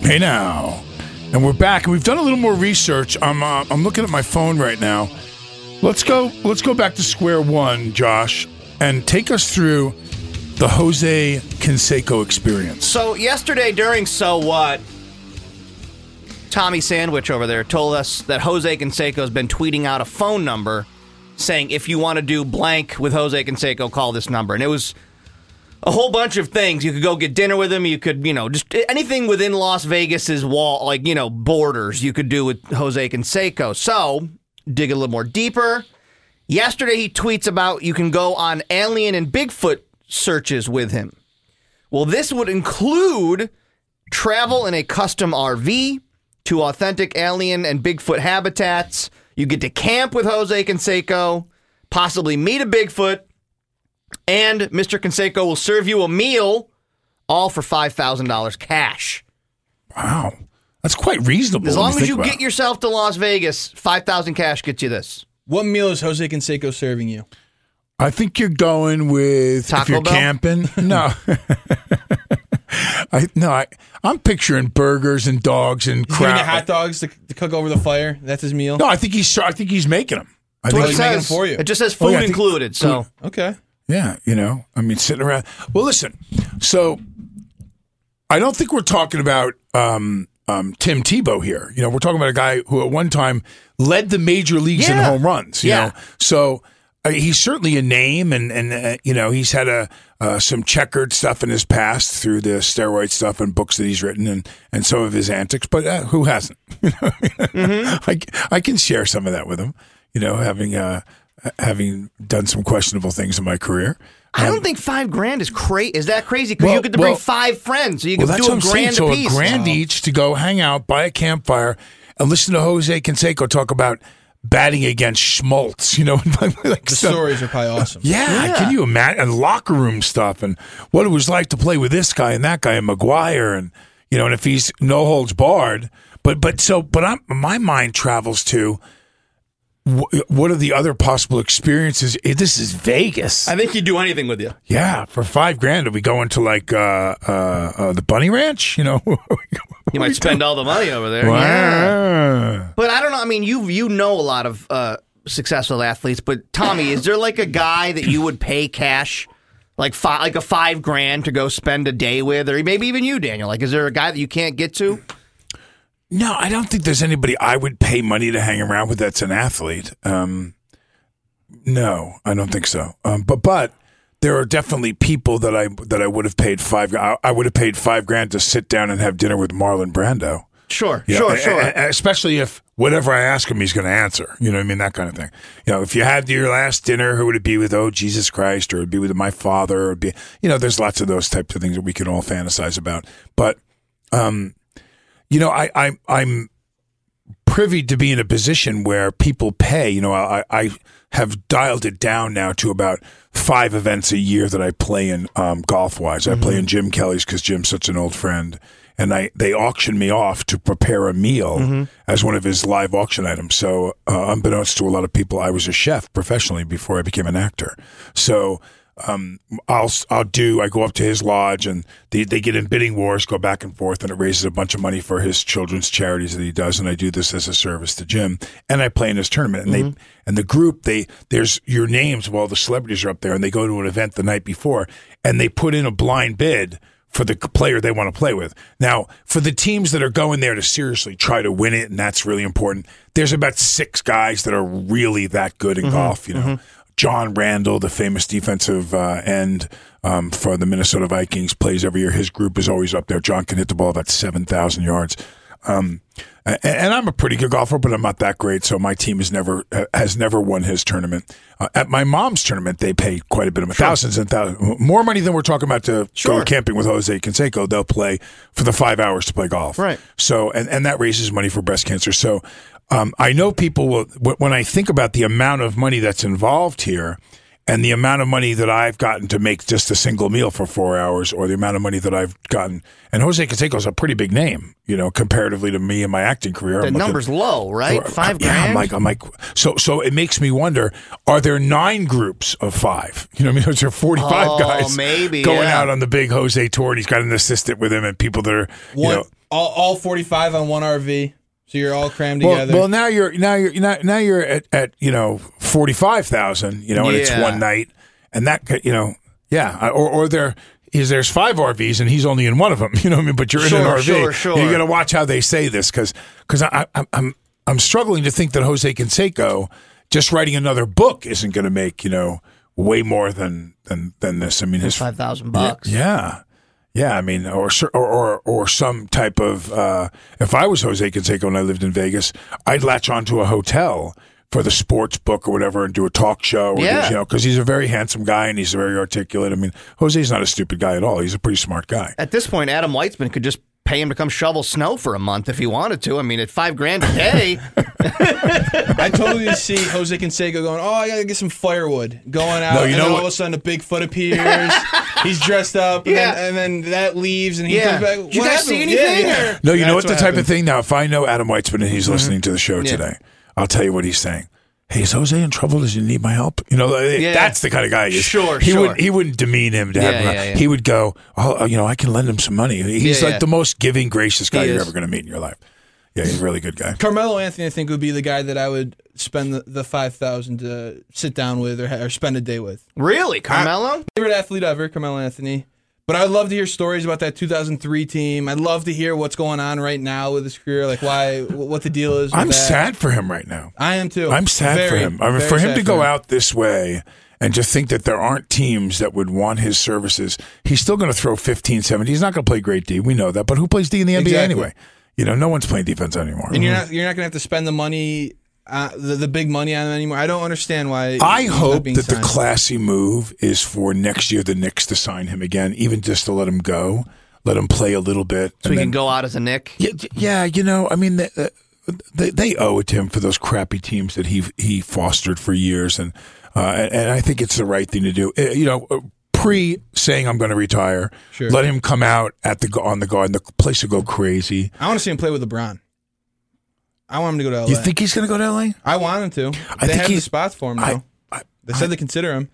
Hey now, and we're back, and we've done a little more research. I'm uh, I'm looking at my phone right now. Let's go. Let's go back to square one, Josh, and take us through the Jose Canseco experience. So yesterday during So What, Tommy Sandwich over there told us that Jose Canseco has been tweeting out a phone number saying if you want to do blank with Jose Canseco, call this number. And it was a whole bunch of things. You could go get dinner with him. You could, you know, just anything within Las Vegas's wall, like, you know, borders you could do with Jose Canseco. So dig a little more deeper. Yesterday he tweets about you can go on alien and Bigfoot searches with him. Well, this would include travel in a custom RV to authentic alien and Bigfoot habitats. You get to camp with Jose Canseco, possibly meet a Bigfoot, and Mr. Canseco will serve you a meal, all for $5,000 cash. Wow, that's quite reasonable. As when long as you about get yourself to Las Vegas, 5000 cash gets you this. What meal is Jose Canseco serving you? I think you're going with if Taco you're Bell? camping. No, I no, I, I'm picturing burgers and dogs and He's giving you crap. hot dogs to, to cook over the fire. That's his meal. No, I think he's I think he's making them. I think what it he's making them says. for you. It just says Oh, food yeah, I think- included. So Okay. Yeah, you know, I mean, sitting around. Well, listen. So, I don't think we're talking about um, um, Tim Tebow here. You know, we're talking about a guy who at one time led the major leagues in Yeah. home runs. You Yeah. know, so he's certainly a name, and and uh, you know, he's had a uh, some checkered stuff in his past through the steroid stuff and books that he's written, and and some of his antics. But uh, who hasn't? You know, Mm-hmm. I, I can share some of that with him. You know, having uh, having done some questionable things in my career. I don't think five grand is crazy. Is that crazy? Because Well- you get to bring well- five friends, so you Well, can that's do a saying. grand So a piece. a grand each to go hang out by a campfire and listen to Jose Canseco talk about batting against Schmaltz. You know, like The some- stories are probably awesome. yeah, can you imagine? And locker room stuff and what it was like to play with this guy and that guy and McGwire and you know, and if he's no holds barred. But but so but I'm, my mind travels to wh- what are the other possible experiences? Eh, This is Vegas. I think he'd do anything with you. Yeah, for five grand, are we going to like uh, uh, uh, the Bunny Ranch? You know, You might spend all the money over there. Wow. Yeah. But I don't know. I mean, you you know a lot of uh, successful athletes, but Tommy, is there like a guy that you would pay cash, like five, like a five grand to go spend a day with, or maybe even you, Daniel? Like, is there a guy that you can't get to? No, I don't think there's anybody I would pay money to hang around with that's an athlete. Um, no, I don't think so. Um, but but there are definitely people that I that I would have paid five. I, I would have paid five grand to sit down and have dinner with Marlon Brando. Sure, You sure, sure. a- a- especially if whatever I ask him, he's going to answer. You know what I mean? That kind of thing. You know, if you had your last dinner, who would it be with? Oh, Jesus Christ, or it'd be with my father, or it'd be, you know, there's lots of those types of things that we can all fantasize about. But, um, you know, I, I, I'm privy to be in a position where people pay. You know, I, I have dialed it down now to about five events a year that I play in um, golf wise. I play in Jim Kelly's because Jim's such an old friend. And I, they auction me off to prepare a meal as one of his live auction items. So, uh, unbeknownst to a lot of people, I was a chef professionally before I became an actor. So, um, I'll I'll do. I go up to his lodge and they, they get in bidding wars, go back and forth, and it raises a bunch of money for his children's charities that he does. And I do this as a service to Jim, and I play in his tournament. And they mm-hmm. and the group they there's your names while the celebrities are up there, and they go to an event the night before, and they put in a blind bid for the player they want to play with. Now, for the teams that are going there to seriously try to win it, and that's really important. There's about six guys that are really that good in mm-hmm. golf. You know, mm-hmm. John Randle, the famous defensive uh, end um, for the Minnesota Vikings, plays every year. His group is always up there. John can hit the ball about 7,000 yards. Um, a- and I'm a pretty good golfer, but I'm not that great. So my team has never uh, has never won his tournament. Uh, at my mom's tournament, they pay quite a bit of money, thousands and thousands, more money than we're talking about to go camping with Jose Canseco. They'll play for the five hours to play golf. Right. So and and that raises money for breast cancer. So um, I know people will when I think about the amount of money that's involved here. And the amount of money that I've gotten to make just a single meal for four hours, or the amount of money that I've gotten, and Jose Canseco's a pretty big name, you know, comparatively to me and my acting career. The I'm looking- number's low, right? or- Five yeah, grand. I'm like, I'm like, so, so it makes me wonder: Are there nine groups of five? You know, what I mean, is there 45 Oh, guys maybe, going yeah. out on the big Jose tour, and he's got an assistant with him, and people that are, you know, all, all 45 on one RV. So you're all crammed well, together. well, now you're now you're now, now you're at, at you know forty five thousand, you know, and it's one night, and that could- you know, yeah, or or there is there's five RVs and he's only in one of them, you know what I mean? But you're in an RV, sure, sure. You got to watch how they say this because because I, I I'm I'm struggling to think that Jose Canseco just writing another book isn't going to make you know way more than than than this. I mean, his five thousand bucks. yeah. Yeah, I mean, or or or, or some type of. Uh, if I was Jose Canseco and I lived in Vegas, I'd latch onto a hotel for the sports book or whatever and do a talk show. Yeah. you know, because he's a very handsome guy and he's very articulate. I mean, Jose's not a stupid guy at all. He's a pretty smart guy. At this point, Adam Weitzman could just pay him to come shovel snow for a month if he wanted to. I mean, at five grand a day, I totally see Jose Canseco going, oh, I got to get some firewood. Going out, No, you and know then all what- of a sudden a Bigfoot appears. He's dressed up, and, Yeah. then, and then that leaves, and he Yeah. comes back. Did you "What guys see happened?" anything, Yeah, yeah. or- No, you know That's what the type happened. of thing now. If I know Adam Weitzman and he's mm-hmm. listening to the show Yeah. today, I'll tell you what he's saying. Hey, is Jose in trouble? Does he need my help? You know, Yeah. that's the kind of guy he is. Sure, he sure. would he wouldn't demean him to have Yeah, him. yeah, yeah. He would go, oh, you know, I can lend him some money. He's Yeah, like yeah. the most giving, gracious guy He you're is. ever going to meet in your life. Yeah, he's a really good guy. Carmelo Anthony, I think, would be the guy that I would spend the, the five thousand to sit down with or, or spend a day with. really, Carmelo? Favorite athlete ever, Carmelo Anthony. But I'd love to hear stories about that 2003 team. I'd love to hear what's going on right now with his career, like why, what the deal is. with I'm that. sad for him right now. I am too. I'm sad for him. I mean, for him to go him. out this way and just think that there aren't teams that would want his services. He's still going to throw 15, 17. He's not going to play great D. We know that. But who plays D in the NBA Exactly. anyway? You know, no one's playing defense anymore. and you're mm-hmm. not you're not gonna have to spend the money, uh, the, the big money on him anymore. I don't understand why. I hope being that the classy move is for next year the Knicks to sign him again, even just to let him go, let him play a little bit. So and he then- can go out as a Knick. Yeah, yeah, you know, I mean, the, uh, they, they owe it to him for those crappy teams that he he fostered for years, and uh, and, and I think it's the right thing to do. Uh, You know, uh, pre saying I'm going to retire, Sure. let him come out at the on the guard, and the place will go crazy. I want to see him play with LeBron. I want him to go to LA. You think he's going to go to L.A.? I want him to. I they think have the he's- spots for him I- though. they said they consider him.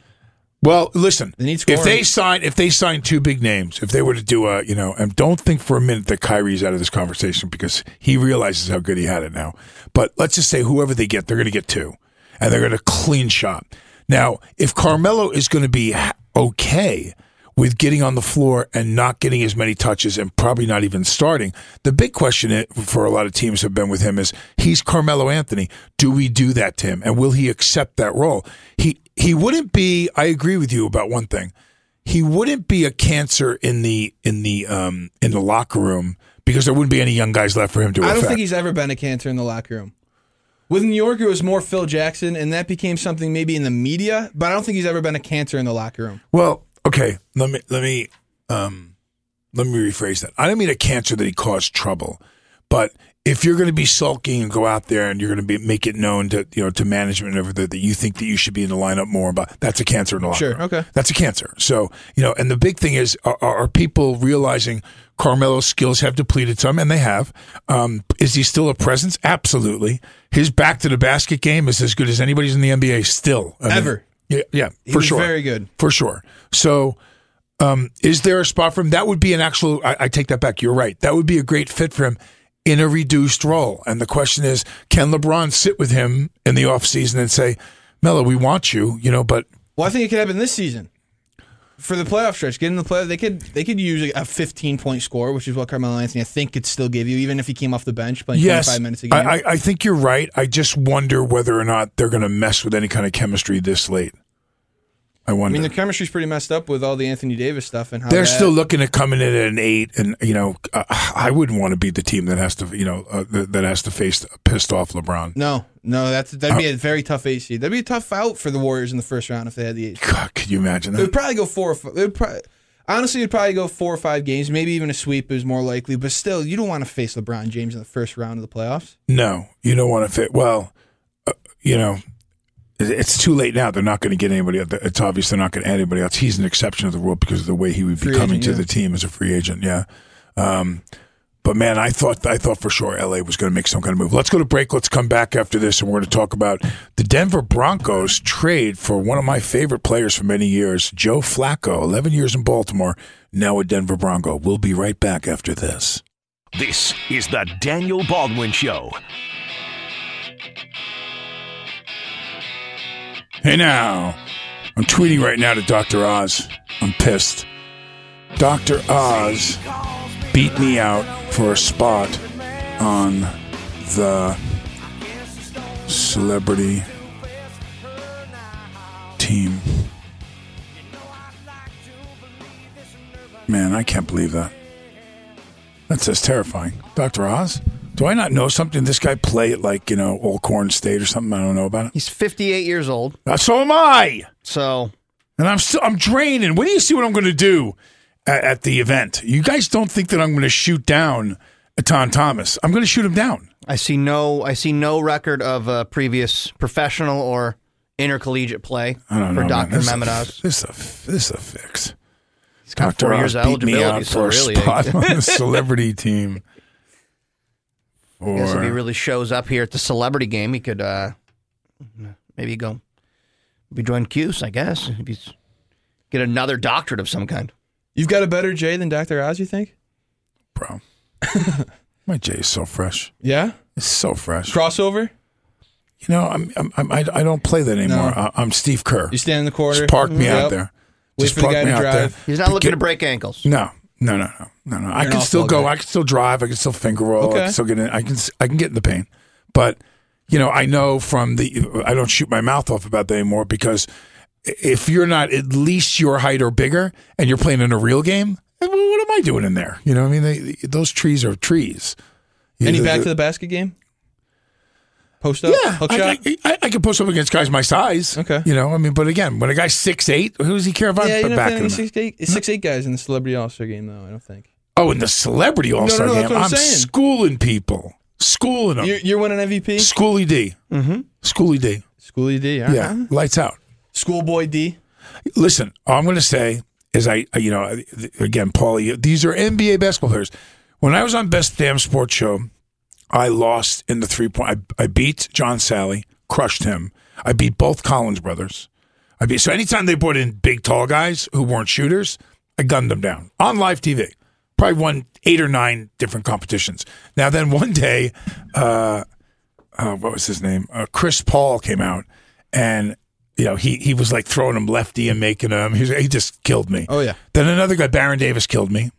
Well, listen. They need If they sign, if they sign two big names, if they were to do a, you know, and don't think for a minute that Kyrie's out of this conversation because he realizes how good he had it now. But let's just say whoever they get, they're going to get two, and they're going to clean shot. Now, if Carmelo is going to be okay with getting on the floor and not getting as many touches and probably not even starting, the big question for a lot of teams have been with him is he's Carmelo Anthony. Do we do that to him, and will he accept that role? He he wouldn't be. I agree with you about one thing. He wouldn't be a cancer in the in the um in the locker room because there wouldn't be any young guys left for him to I don't affect. think he's ever been a cancer in the locker room. With New York, it was more Phil Jackson, and that became something maybe in the media. But I don't think he's ever been a cancer in the locker room. Well, okay. Let me let me um let me rephrase that. I don't mean a cancer that he caused trouble, but if you're going to be sulking and go out there and you're going to be make it known to you know to management and everything that you think that you should be in the lineup more, but that's a cancer in the locker Sure, room. okay. That's a cancer. So you know, and the big thing is, are, are are people realizing Carmelo's skills have depleted some, and they have. Um, is he still a presence? Absolutely. His back to the basket game is as good as anybody's in the NBA still. I mean, Ever. yeah, yeah, He for was sure. very good. For sure. So, um, is there a spot for him? That would be an actual, I, I take that back. You're right. That would be a great fit for him in a reduced role. And the question is, can LeBron sit with him in the offseason and say, Melo, we want you, you know, but Well, I think it could happen this season. For the playoff stretch, get in the playoff, they could they could use a 15 point score, which is what Carmelo Anthony I think could still give you, even if he came off the bench playing yes, 25 minutes a game. I, I think you're right. I just wonder whether or not they're going to mess with any kind of chemistry this late. I I mean, the chemistry's pretty messed up with all the Anthony Davis stuff and how They're that- still looking at coming in at an eight, and you know, uh, I wouldn't want to be the team that has to, you know, uh, that has to face pissed off LeBron. No, no, that's that'd Uh, be a very tough eight seed. That'd be a tough out for the Warriors in the first round if they had the eight. God, could you imagine that? would probably go four. Or five, it would probably, honestly, it'd probably go four or five games. Maybe even a sweep is more likely. But still, you don't want to face LeBron James in the first round of the playoffs. No, you don't want to fit. Well, uh, you know, it's too late now. They're not going to get anybody. else. It's obvious they're not going to add anybody else. He's an exception of the rule because of the way he would be Free coming agent, to yeah. the team as a free agent. Yeah. Um, but man, I thought I thought for sure LA was going to make some kind of move. Let's go to break. Let's come back after this, and we're going to talk about the Denver Broncos trade for one of my favorite players for many years, Joe Flacco. Eleven years in Baltimore, now a Denver Bronco. We'll be right back after this. This is the Daniel Baldwin Show. Hey now, I'm tweeting right now to Dr. Oz. I'm pissed. Dr. Oz beat me out for a spot on the celebrity team. Man, I can't believe that. That's just terrifying. Dr. Oz? Do I not know something? This guy play at like, you know, Old Corn State or something? I don't know about it. He's 58 years old. Uh, so am I. So, and I'm still I'm draining. When do you see what I'm going to do at, at the event? You guys don't think that I'm going to shoot down Ton Thomas? I'm going to shoot him down. I see no I see no record of uh, previous professional or intercollegiate play I don't for know, Dr. This, is a, this, is a, this is a fix. He's got Dr. four Oz years of beat me eligibility, out so for a really, spot on the celebrity team. I guess if he really shows up here at the celebrity game, he could uh, maybe go, maybe join Cuse. I guess if he's get another doctorate of some kind. You've got a better J than Dr. Oz, you think? Bro. My J is so fresh. Yeah? It's so fresh. Crossover? You know, I'm, I'm, I'm I, I don't play that anymore. I, I'm Steve Kerr. You stand in the corner. Just park me out there. Wait Just for the park guy me to out there. drive. He's not But looking get- to break ankles. No, no, no, no, no, no. I You're an can still go. guy. I can still drive. I can still finger roll. I Okay. can still get in. I can. I can get in the pain. But you know, I know from the. I don't shoot my mouth off about that anymore because if you're not at least your height or bigger, and you're playing in a real game, eh, well, what am I doing in there? You know, what I mean, they, those trees are trees. Any back to the basket game? Post up? Yeah, Hook I, shot? I, I, I can post up against guys my size. Okay. you know, I mean, but again, when a guy's six eight, who does he care about? I'm yeah, you back in any six eight, six eight guys in the celebrity all star game though. I don't think. Oh, in the celebrity all star no, game, that's what I'm I'm schooling people. schooling them. You're, you're winning MVP. Schoolly D. Mm-hmm. Schoolly D. Schoolly D. Yeah, lights out. Schoolboy D. Listen, all I'm going to say is I, you know, again, Paulie, these are NBA basketball players. When I was on Best Damn Sports Show, I lost in the three point. I, I beat John Salley, crushed him. I beat both Collins brothers. I beat so anytime they brought in big tall guys who weren't shooters, I gunned them down on live TV. Probably won eight or nine different competitions. Now then, one day, uh, uh, what was his name? Uh, Chris Paul came out and you know, he he was like throwing him lefty and making him. He, was, he just killed me. Oh yeah. Then another guy, Baron Davis, killed me.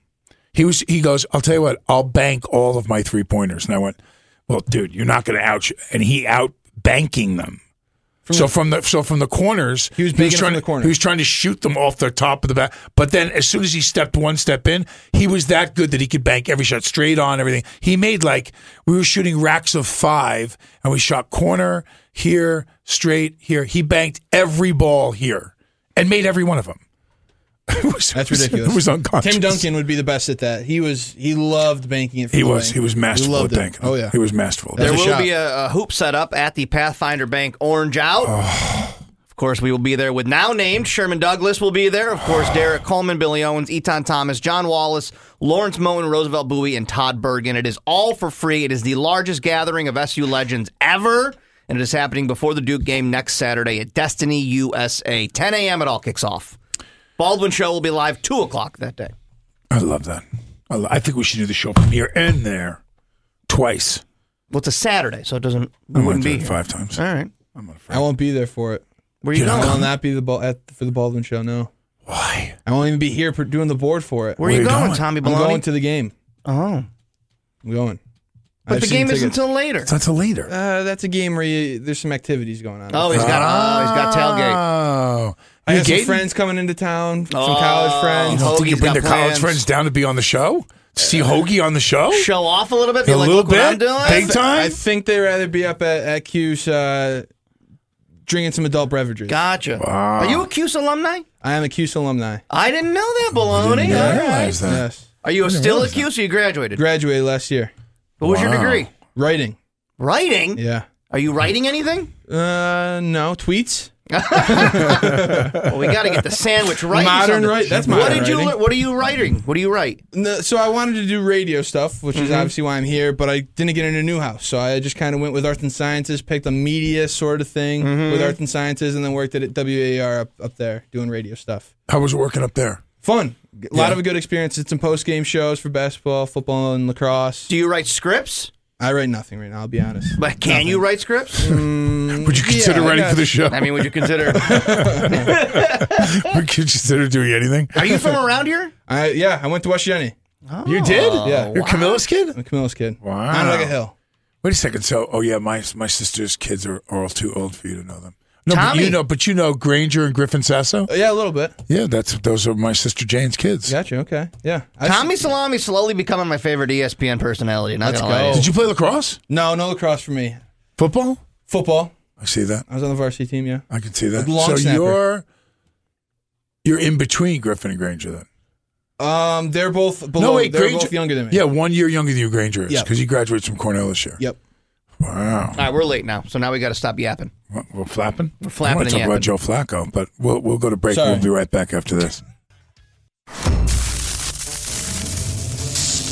He was. He goes. I'll tell you what. I'll bank all of my three pointers. And I went, well, dude, you're not going to out. And he out banking them. so from the so from the corners, He was banking it trying to the corner. he was trying to shoot them off the top of the back. But then as soon as he stepped one step in, he was that good that he could bank every shot straight on everything. He made like we were shooting racks of five, and we shot corner here, straight here. He banked every ball here and made every one of them. It was, That's ridiculous. It was unconscious. Tim Duncan would be the best at that. He was. He loved banking it. From He the was. lane. He was masterful loved at it. banking. Oh yeah. He was masterful. There That's will shot. be a, a hoop set up at the Pathfinder Bank Orange Out. Oh. Of course, we will be there with now named Sherman Douglas will be there. Of course, oh. Derrick Coleman, Billy Owens, Etan Thomas, John Wallace, Lawrence Moten, Roosevelt Bouie, and Todd Burgan. It is all for free. It is the largest gathering of SU legends ever, and it is happening before the Duke game next Saturday at Destiny USA. 10 a.m. It all kicks off. Baldwin Show will be live 2 o'clock that day. I love that. I, lo- I think we should do the show from here and there twice. Well, it's a Saturday, so it doesn't. We I might wouldn't do be it here. five times. All right. I won't be there for it. Where you You're going? I will not be the ball at for the Baldwin show. No, Why? I won't even be here for doing the board for it. Where, are you going, going? Tommy I'm Baloney? going to the game. oh. I'm going. I But have the season game isn't tickets. until later. It's not till later. Uh, that's a game where you, there's some activities going on. Oh, he's got oh, he's got tailgate. Oh. I You have some gating? friends coming into town. Some Oh. college You friends. don't think you Hoagie's bring got the college plans. friends down to be on the show? See Hoagie on the show? Show off a little bit. Be A like, little look what I'm bit? doing. Big time? I think they'd rather be up at, at Q's uh, drinking some adult beverages. Gotcha. Are you a CUSE alumni? I am a Cuse alumni. I didn't know that, Baloney. I All didn't realize that. Yes. Are you still at CUSE or you graduated? Graduated last year. What was your Wow. degree? Writing. Writing? Yeah. Are you writing anything? Uh, no. Tweets? Well, we got to get the sandwich right. Modern right. write- that's What modern did you? writing. lear- What are you writing? What do you write? No, so I wanted to do radio stuff, which Mm-hmm. is obviously why I'm here, but I didn't get into Newhouse. So I just kind of went with arts and sciences, picked a media sort of thing Mm-hmm. with arts and sciences, and then worked at WAER up, up there doing radio stuff. How was it working up there? Fun. A lot Yeah. of good experience. Did some post game shows for basketball, football, and lacrosse. Do you write scripts? I write nothing right now, I'll be honest. But can you write scripts? Mm, would you consider I writing for the show? I mean, would you consider? Would you consider doing anything? Are you from around here? I, yeah, I went to West Genny. You oh, did? Yeah. You're Camillus kid? I'm a Camillus kid. Wow. On like a hill. Wait a second. So, oh yeah, my my sister's kids are, are all too old for you to know them. No, but you know, but you know Granger and Griffin Sasso. Uh, yeah, a little bit. Yeah, that's those are my sister Jane's kids. Gotcha. Okay. Yeah. I Tommy Salami slowly becoming my favorite ESPN personality. Not Let's gonna lie. Did you play lacrosse? No, no lacrosse for me. Football? Football. I see that. I was on the varsity team. Yeah. I can see that. Long so snapper. you're you're in between Griffin and Granger then. Um, they're both below. no, wait, they're Granger. both younger than me. Yeah, one year younger than you, Granger is, Yep. because he graduates from Cornell this year. Yep. Wow. All right, we're late now, so now we got to stop yapping. What, We're flapping. We're flapping I want and to talk yapping. about Joe Flacco, but we'll we'll go to break. Sorry. We'll be right back after this.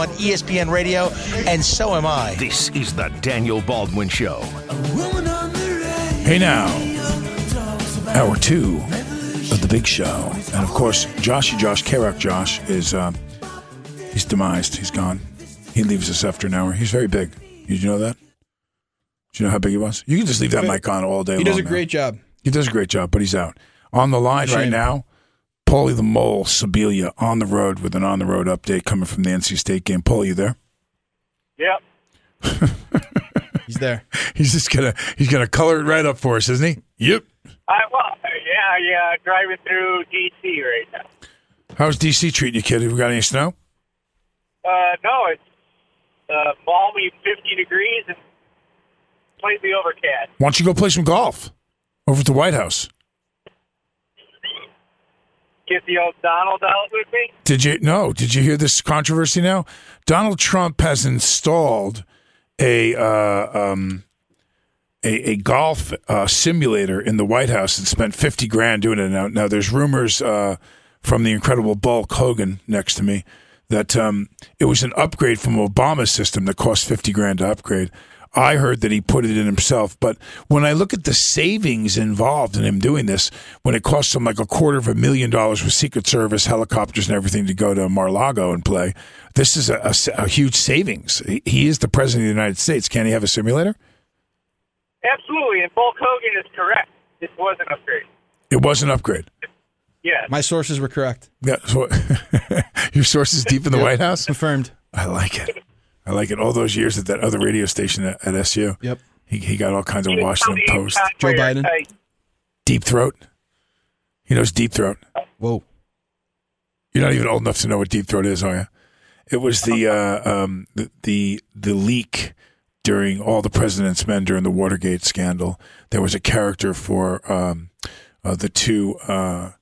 on ESPN Radio, and so am I. This is the Daniel Baldwin Show. Hey now, hour two of the big show, and of course, Joshy Josh Kerouac Josh is uh, he's demised. He's gone. He leaves us after an hour. He's very big. Did you know that? Do you know how big he was? You can just leave that mic on all day He long. does a now. great job. He does a great job, but he's out. On the line right now, Paulie the Mole Sibilia on the road with an on the road update coming from the NC State game. Paulie, you there? Yep. He's there. He's just gonna he's gonna color it right up for us, isn't he? Yep. I, well, yeah, yeah, driving through D.C. right now. How's DC treating you, kid? Have we got any snow? Uh, no, it's uh, balmy 50 degrees and slightly overcast. Why don't you go play some golf over at the White House? Get the old Donald out with me. Did you no? Did you hear this controversy now? Donald Trump has installed a uh, um, a, a golf uh, simulator in the White House and spent fifty grand doing it. Now, now there's rumors uh, from the incredible Bulk Hogan next to me that um, it was an upgrade from Obama's system that cost fifty grand to upgrade. I heard that he put it in himself, but when I look at the savings involved in him doing this, when it costs him like a quarter of a million dollars with Secret Service helicopters and everything to go to Mar-Lago and play, this is a, a, a huge savings. He, he is the president of the United States. Can he have a simulator? Absolutely, and Bulk Hogan is correct. This was an upgrade. It was an upgrade. Yes. My sources were correct. Yeah, so your sources deep in the Yep. White House. Confirmed. I like it. I like it. All those years at that other radio station at, at SU. Yep. He, he got all kinds of Washington Post. Joe Biden. Deep Throat. He knows Deep Throat. Whoa. You're not even old enough to know what Deep Throat is, are you? It was the uh, um, the, the the leak during all the President's Men during the Watergate scandal. There was a character for um, uh, the two uh,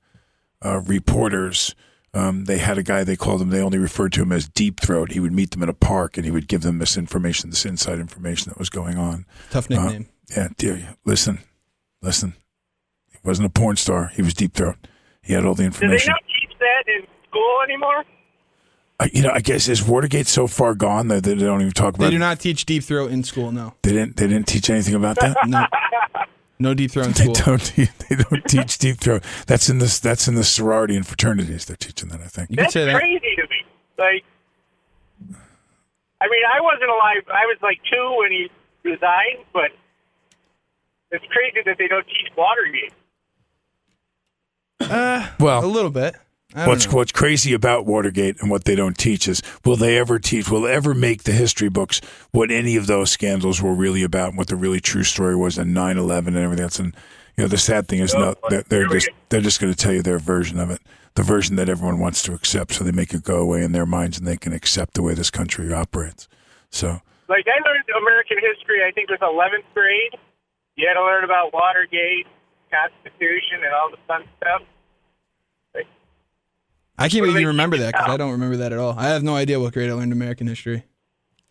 uh, reporters. Um, they had a guy they called him. They only referred to him as Deep Throat. He would meet them in a park and he would give them this information, this inside information that was going on. Tough nickname. Uh, yeah, dear. Listen, listen. He wasn't a porn star. He was Deep Throat. He had all the information. Do they information. not teach that in school anymore? I- you know, I guess is Watergate so far gone that they don't even talk about. They do it? not teach deep throat in school. No. They didn't. They didn't teach anything about that. No. No deep throat They school. don't. te- They don't teach deep throat. That's in this. That's in the sorority and fraternities. They're teaching that. I think. That's crazy to me. Like, I mean, I wasn't alive. I was like two when he resigned, but it's crazy that they don't teach Watergate. Uh, Well, a little bit. I don't What's know. what's crazy about Watergate and what they don't teach is will they ever teach will ever make the history books what any of those scandals were really about and what the really true story was in 9/11 and everything else and you know the sad thing is oh, no they're, they're just they're just going to tell you their version of it the version that everyone wants to accept so they make it go away in their minds and they can accept the way this country operates so Like, I learned American history, I think, was 11th grade. You had to learn about Watergate, Constitution, and all the fun stuff. I can't What do even remember that because? I don't remember that at all. I have no idea what grade I learned American history.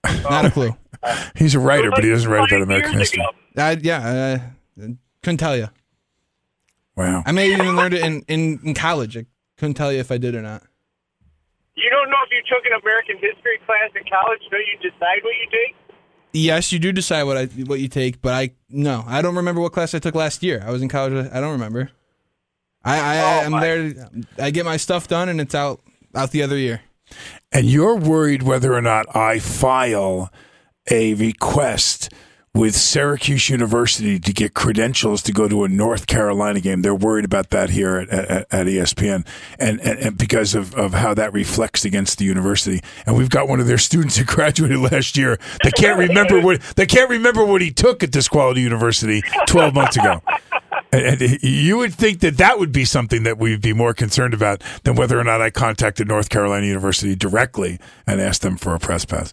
Oh not a clue. he's a writer but he doesn't write about American history I, yeah, I couldn't tell you. wow I may have even learned it in, in, in college. I couldn't tell you if I did or not. You don't know if you took an American history class in college, so you decide what you take? Yes, you do decide what I what you take, but I no, I don't remember what class I took last year. I was in college. I don't remember. I I oh am there. I get my stuff done, and it's out out the other year. and you're worried whether or not I file a request with Syracuse University to get credentials to go to a North Carolina game. They're worried about that here at, at, at ESPN, and, and, and because of, of how that reflects against the university. And we've got one of their students who graduated last year. They can't remember what they can't remember what he took at this quality university twelve months ago. And, and you would think that that would be something that we'd be more concerned about than whether or not I contacted North Carolina University directly and asked them for a press pass.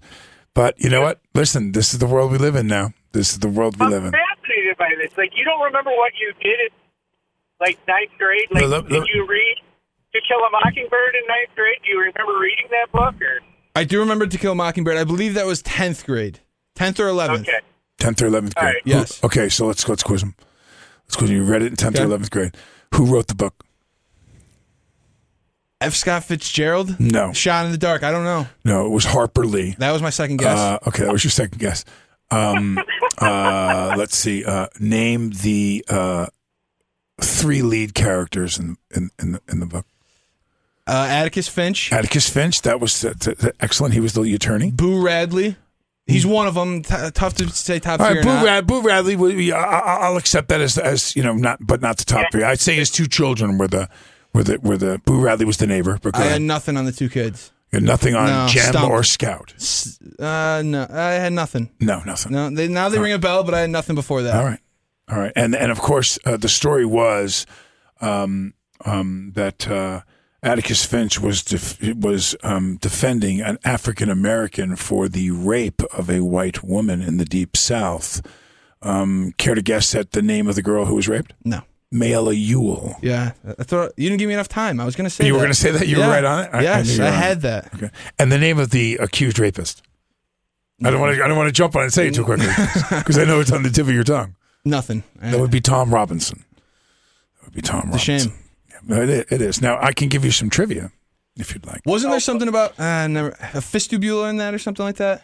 But you know what? Listen, this is the world we live in now. This is the world we live in. fascinated by this. Like, you don't remember what you did in, like, ninth grade? Like, No, look- did look- you read To Kill a Mockingbird in ninth grade? Do you remember reading that book? Or I do remember To Kill a Mockingbird. I believe that was tenth grade, tenth or eleventh. Okay. Tenth or eleventh grade. All right. Who- Yes. okay, so let's let's quiz him. Let's. You read it in tenth or eleventh grade. Who wrote the book? F. Scott Fitzgerald. No, Shot in the Dark. I don't know. no, it was Harper Lee. That was my second guess. Uh, okay, that was your second guess. Um, uh, let's see. Uh, name the uh, three lead characters in in in the, in the book. Uh, Atticus Finch. Atticus Finch. That was uh, t- t- excellent. He was the attorney. Boo Radley. He's one of them. T- tough to say top All three right, or Boo, not. Rad, Boo Radley. we- I, I- I'll accept that as, as you know, not but not the top three. I'd say his two children were the were the were the Boo Radley was the neighbor. But go I had nothing on the two kids. You had nothing on No, Jem stumped. or Scout. Uh, no, I had nothing. No, nothing. No, they, now they ring a bell, but I had nothing before that. All right, all right, and and of course uh, the story was um, um, that uh, Atticus Finch was def- was um, defending an African American for the rape of a white woman in the Deep South. Um, care to guess at the name of the girl who was raped? No. Mayella Ewell. Yeah, I thought you didn't give me enough time. I was going to say You were going to say that? You Yeah. were right on it? I- I yes, you I, had that. Okay. And the name of the accused rapist. I don't want to. I don't want to jump on it and say it too quickly because I know it's on the tip of your tongue. Nothing. That would be Tom Robinson. That would be Tom It's Robinson. shame. Yeah, it, it is. Now I can give you some trivia if you'd like. Wasn't there something about uh, never, a fistula in that or something like that?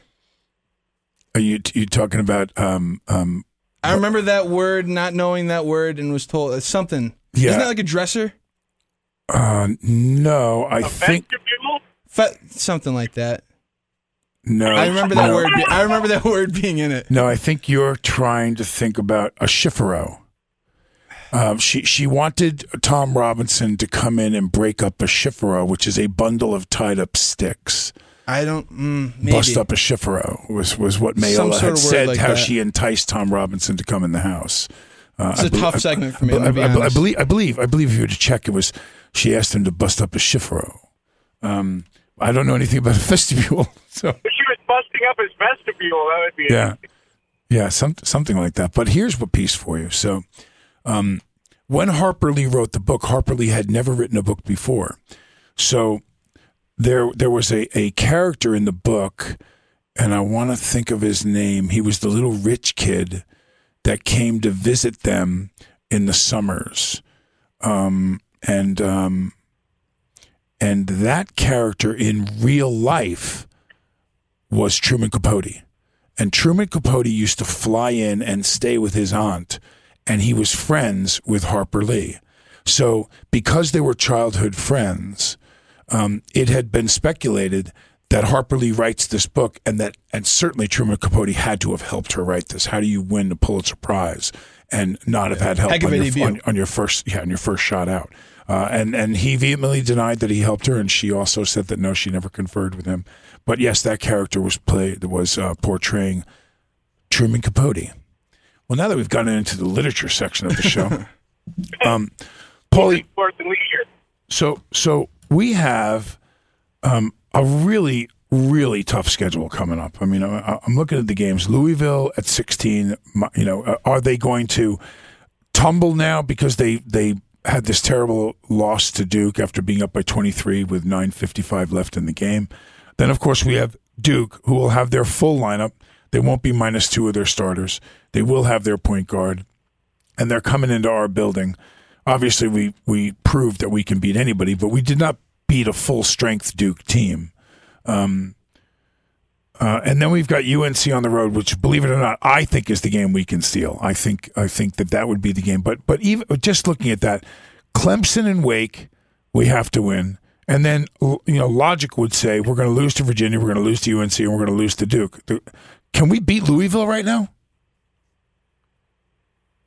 Are you you talking about? Um, um, I remember that word, not knowing that word, and was told it's something. Yeah. Isn't that like a dresser? uh, no, I think Fe- something like that. no. I remember that no. word. Be- I remember that word being in it. No, I think you're trying to think about a chiffarobe. Um, she she wanted Tom Robinson to come in and break up a chiffarobe, which is a bundle of tied up sticks. I don't. Mm, maybe. Bust up a chiffarobe was was what Some Mayella had said. like how that. she enticed Tom Robinson to come in the house. Uh, It's a I bel- tough I- segment for me, I, I'm be I- I- I believe I believe I believe if you were to check, it was she asked him to bust up a chiffarobe. Um, I don't know anything about a vestibule, so If she was busting up his vestibule, that would be yeah, yeah, some, something like that. But here's what piece for you. So, um, when Harper Lee wrote the book, Harper Lee had never written a book before. So there there was a, a character in the book, and I want to think of his name. He was the little rich kid that came to visit them in the summers, um, and um, and that character in real life was Truman Capote. And Truman Capote used to fly in and stay with his aunt, and he was friends with Harper Lee. So, because they were childhood friends, um, it had been speculated that Harper Lee writes this book, and that, and certainly Truman Capote had to have helped her write this. How do you win the Pulitzer Prize and not have had help on your, on, on your first, yeah, on your first shot out? Uh, and and he vehemently denied that he helped her, and she also said that no, she never conferred with him. But yes, that character was played was uh, portraying Truman Capote. Well, now that we've gotten into the literature section of the show, um, Paulie, sports and leisure. so so we have um, a really really tough schedule coming up. I mean, I, I'm looking at the games. Louisville at 16. You know, uh, are they going to tumble now because they they had this terrible loss to Duke after being up by 23 with 9:55 left in the game? Then of course we have Duke, who will have their full lineup. They won't be minus two of their starters. They will have their point guard, and they're coming into our building. Obviously, we we proved that we can beat anybody, but we did not beat a full strength Duke team. Um, uh, and then we've got UNC on the road, which, believe it or not, I think is the game we can steal. I think I think that that would be the game. But but even just looking at that, Clemson and Wake, we have to win. And then you know, logic would say we're going to lose to Virginia, we're going to lose to UNC, and we're going to lose to Duke. The- Can we beat Louisville right now?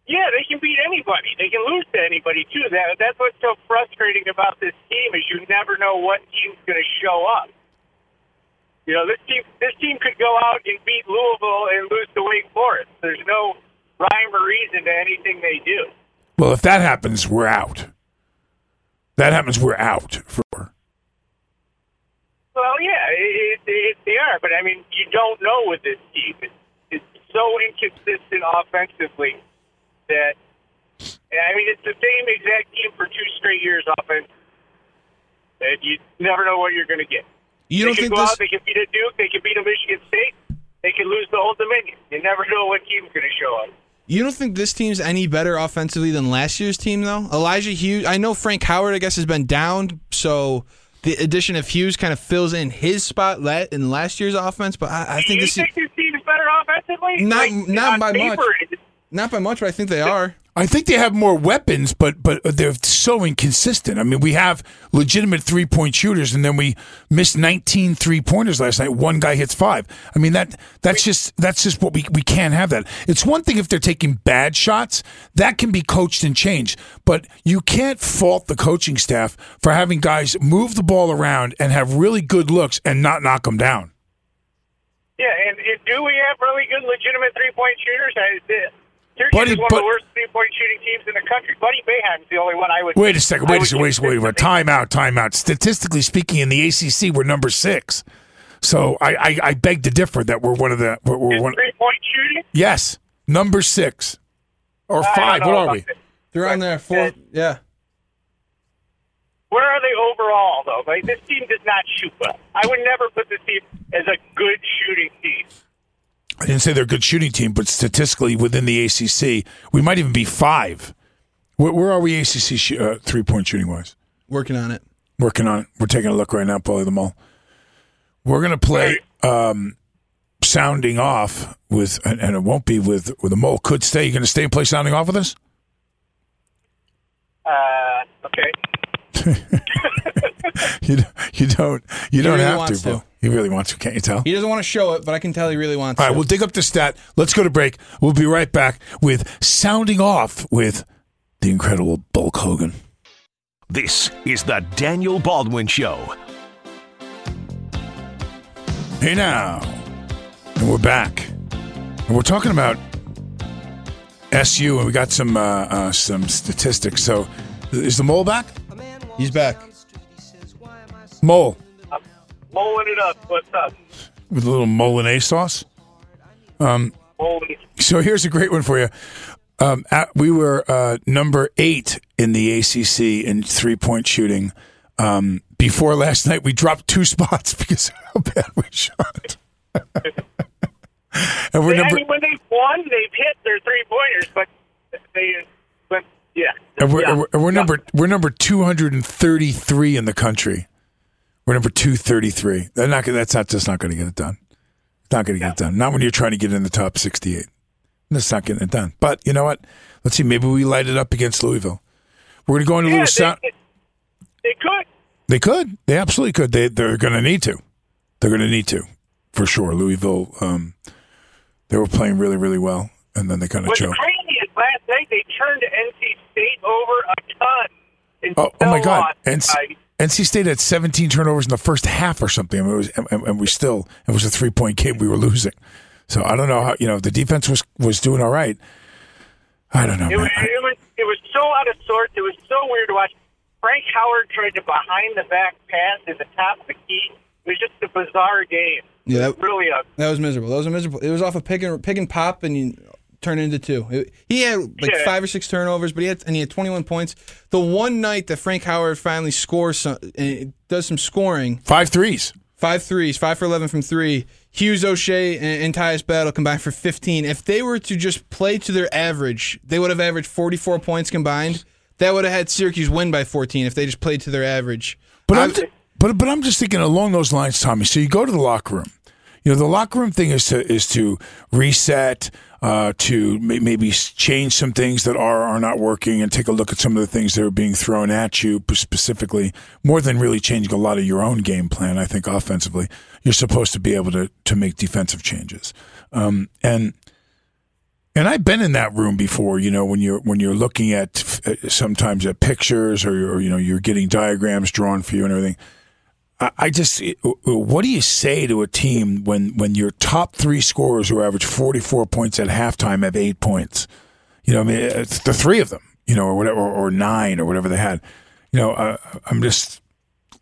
Yeah, they can beat anybody. They can lose to anybody too. That that's what's so frustrating about this team is you never know what team's going to show up. You know, this team this team could go out and beat Louisville and lose to Wake Forest. There's no rhyme or reason to anything they do. Well, if that happens, we're out. That happens, we're out for. Well, yeah, it, it, it, they are, but I mean, you don't know with this team. It's, it's so inconsistent offensively that I mean, it's the same exact team for two straight years offense. And you never know what you're going to get. You don't can think go this? out, they can beat a Duke, they can beat a Michigan State, they can lose the whole Dominion. You never know what team's going to show up. You don't think this team's any better offensively than last year's team, though? Elijah Hughes, I know Frank Howard, I guess, has been down, so the addition of Hughes kind of fills in his spot in last year's offense. But I, I think you this think this team is better offensively? not Like, not by paper, much, not by much, but I think they are. I think they have more weapons, but but they're so inconsistent. I mean, we have legitimate three point shooters, and then we missed 19 three pointers last night. One guy hits five. I mean that that's just that's just what we we can't have that. It's one thing if they're taking bad shots that can be coached and changed, but you can't fault the coaching staff for having guys move the ball around and have really good looks and not knock them down. Yeah, and, do we have really good, legitimate three point shooters? I, the, Buddy, is one but- of the worst three point shooting teams in the country. Buddy Boeheim's the only one I would. Wait a second. Wait a second. Wait, wait, wait. Time out. Time out. Statistically speaking, in the ACC, we're number six. So I, I, I beg to differ that we're one of the. We're, we're one, Three point shooting. yes, number six or I five. know What are we? that. They're on there. Four. Yeah. Where are they overall, though? Like this team does not shoot well. I would never put this team as a good shooting team. I didn't say they're a good shooting team, but statistically within the ACC, we might even be five. Where, where are we ACC sh- uh, three point shooting wise? Working on it. Working on it. We're taking a look right now, Paulie the Mole. We're gonna play um, sounding off with, and, and it won't be with with the mole. Could stay. You gonna stay and play sounding off with us? Uh, okay. You you don't you He don't really have to, to. He really wants to. Can't you tell? He doesn't want to show it, but I can tell he really wants All right, to. we'll dig up the stat. Let's go to break. We'll be right back with sounding off with the incredible Bulk Hogan. This is the Daniel Baldwin Show. Hey now, and we're back, and we're talking about SU, and we got some uh, uh, some statistics. So, is the mole back? He's back. Mole Mulling it up. What's up? with a little Molinay sauce. Um. So here's a great one for you. Um, at, we were uh, number eight in the ACC in three point shooting. Um, before last night, we dropped two spots because of how bad we shot. and we're They- I mean, when they've won, they've hit their three pointers, but they, but yeah, and we're, yeah. and we're, and we're number we're number two hundred and thirty three in the country. We're number two thirty three. They're not. That's not just not going to get it done. It's not going to get it done. Not when you're trying to get in the top sixty eight. That's not getting it done. But you know what? Let's see. Maybe we light it up against Louisville. We're going to go into a Yeah, little sound. they, they could. They could. They absolutely could. They they're going to need to. They're going to need to, for sure. Louisville. Um, they were playing really really well, and then they kind of What's choked. crazy is last night they turned NC State over a ton. Oh, oh my God! NC, NC State had 17 turnovers in the first half or something. I mean, it was, and, and we still it was a three point game. We were losing. So I don't know how you know the defense was was doing all right. I don't know. It man. was, it was it was so out of sorts. It was so weird to watch. Frank Howard tried to behind the back pass at the top of the key. It was just a bizarre game. Yeah, It was really a That was miserable. That was miserable. It was off a pick and pick and pop, and you turn it into two. He had like Yeah. five or six turnovers, but he had and he had 21 points. The one night that Frank Howard finally scores some, and does some scoring, Five threes. five threes, five for 11 from three. Hughes Oshae and, and Tyus Battle combined for 15. If they were to just play to their average, they would have averaged 44 points combined. That would have had Syracuse win by 14 if they just played to their average. But I- I'm ju- but but I'm just thinking along those lines, Tommy. So you go to the locker room. You know, the locker room thing is to is to reset, uh, to may, maybe change some things that are are not working, and take a look at some of the things that are being thrown at you specifically. More than really changing a lot of your own game plan, I think offensively, you're supposed to be able to to make defensive changes. Um, and and I've been in that room before, you know, when you're when you're looking at uh, sometimes at pictures or, or you know you're getting diagrams drawn for you and everything. I, just, what do you say to a team when when your top three scorers who average 44 points at halftime have eight points? You know, I mean, it's the three of them, you know, or whatever, or nine or whatever they had. You know, uh, I'm just,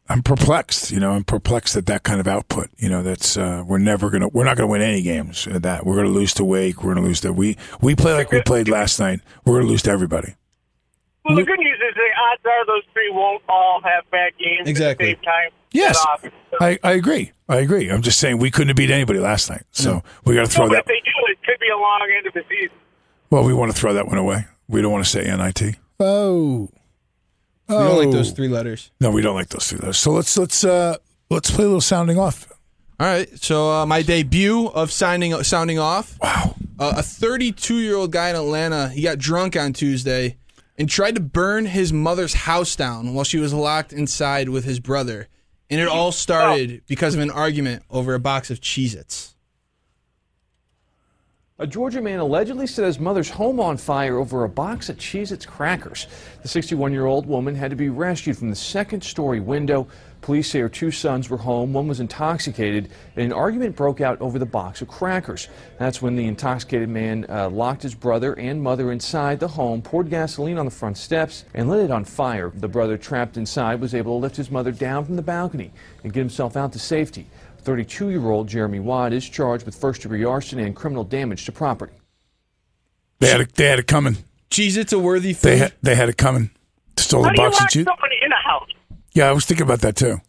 I'm perplexed. You know, I'm perplexed at that kind of output. You know, that's uh, we're never gonna, we're not gonna win any games. At that we're gonna lose to Wake. We're gonna lose to we we play like we played last night. We're gonna lose to everybody. well. The good news odds are those three won't all have bad games Exactly. at the same time. Yes, That. So- I, I agree. I agree. I'm just saying we couldn't have beat anybody last night. So we got to throw no, but that. if they do, it could be a long end of the season. Well, we want to throw that one away. We don't want to say NIT. Oh. We don't like those Oh. three letters. No, we don't like those three letters. So let's let's uh let's play a little sounding off. All right. So uh, my debut of signing sounding off. Wow. Uh, a 32 year old guy in Atlanta, he got drunk on Tuesday and tried to burn his mother's house down while she was locked inside with his brother. And it all started oh. because of an argument over a box of Cheez Its. A Georgia man allegedly set his mother's home on fire over a box of Cheez Its crackers. The 61 year old woman had to be rescued from the second story window. Police say her two sons were home. One was intoxicated, and an argument broke out over the box of crackers. That's when the intoxicated man uh, locked his brother and mother inside the home, poured gasoline on the front steps, and lit it on fire. The brother, trapped inside, was able to lift his mother down from the balcony and get himself out to safety. 32 year old Jeremy Watt is charged with first degree arson and criminal damage to property. They had it, they had it coming. Cheez Its a worthy food. They had, they had it coming. Stole How a do you box of lock cheese. somebody in a house? Yeah, I was thinking about that too.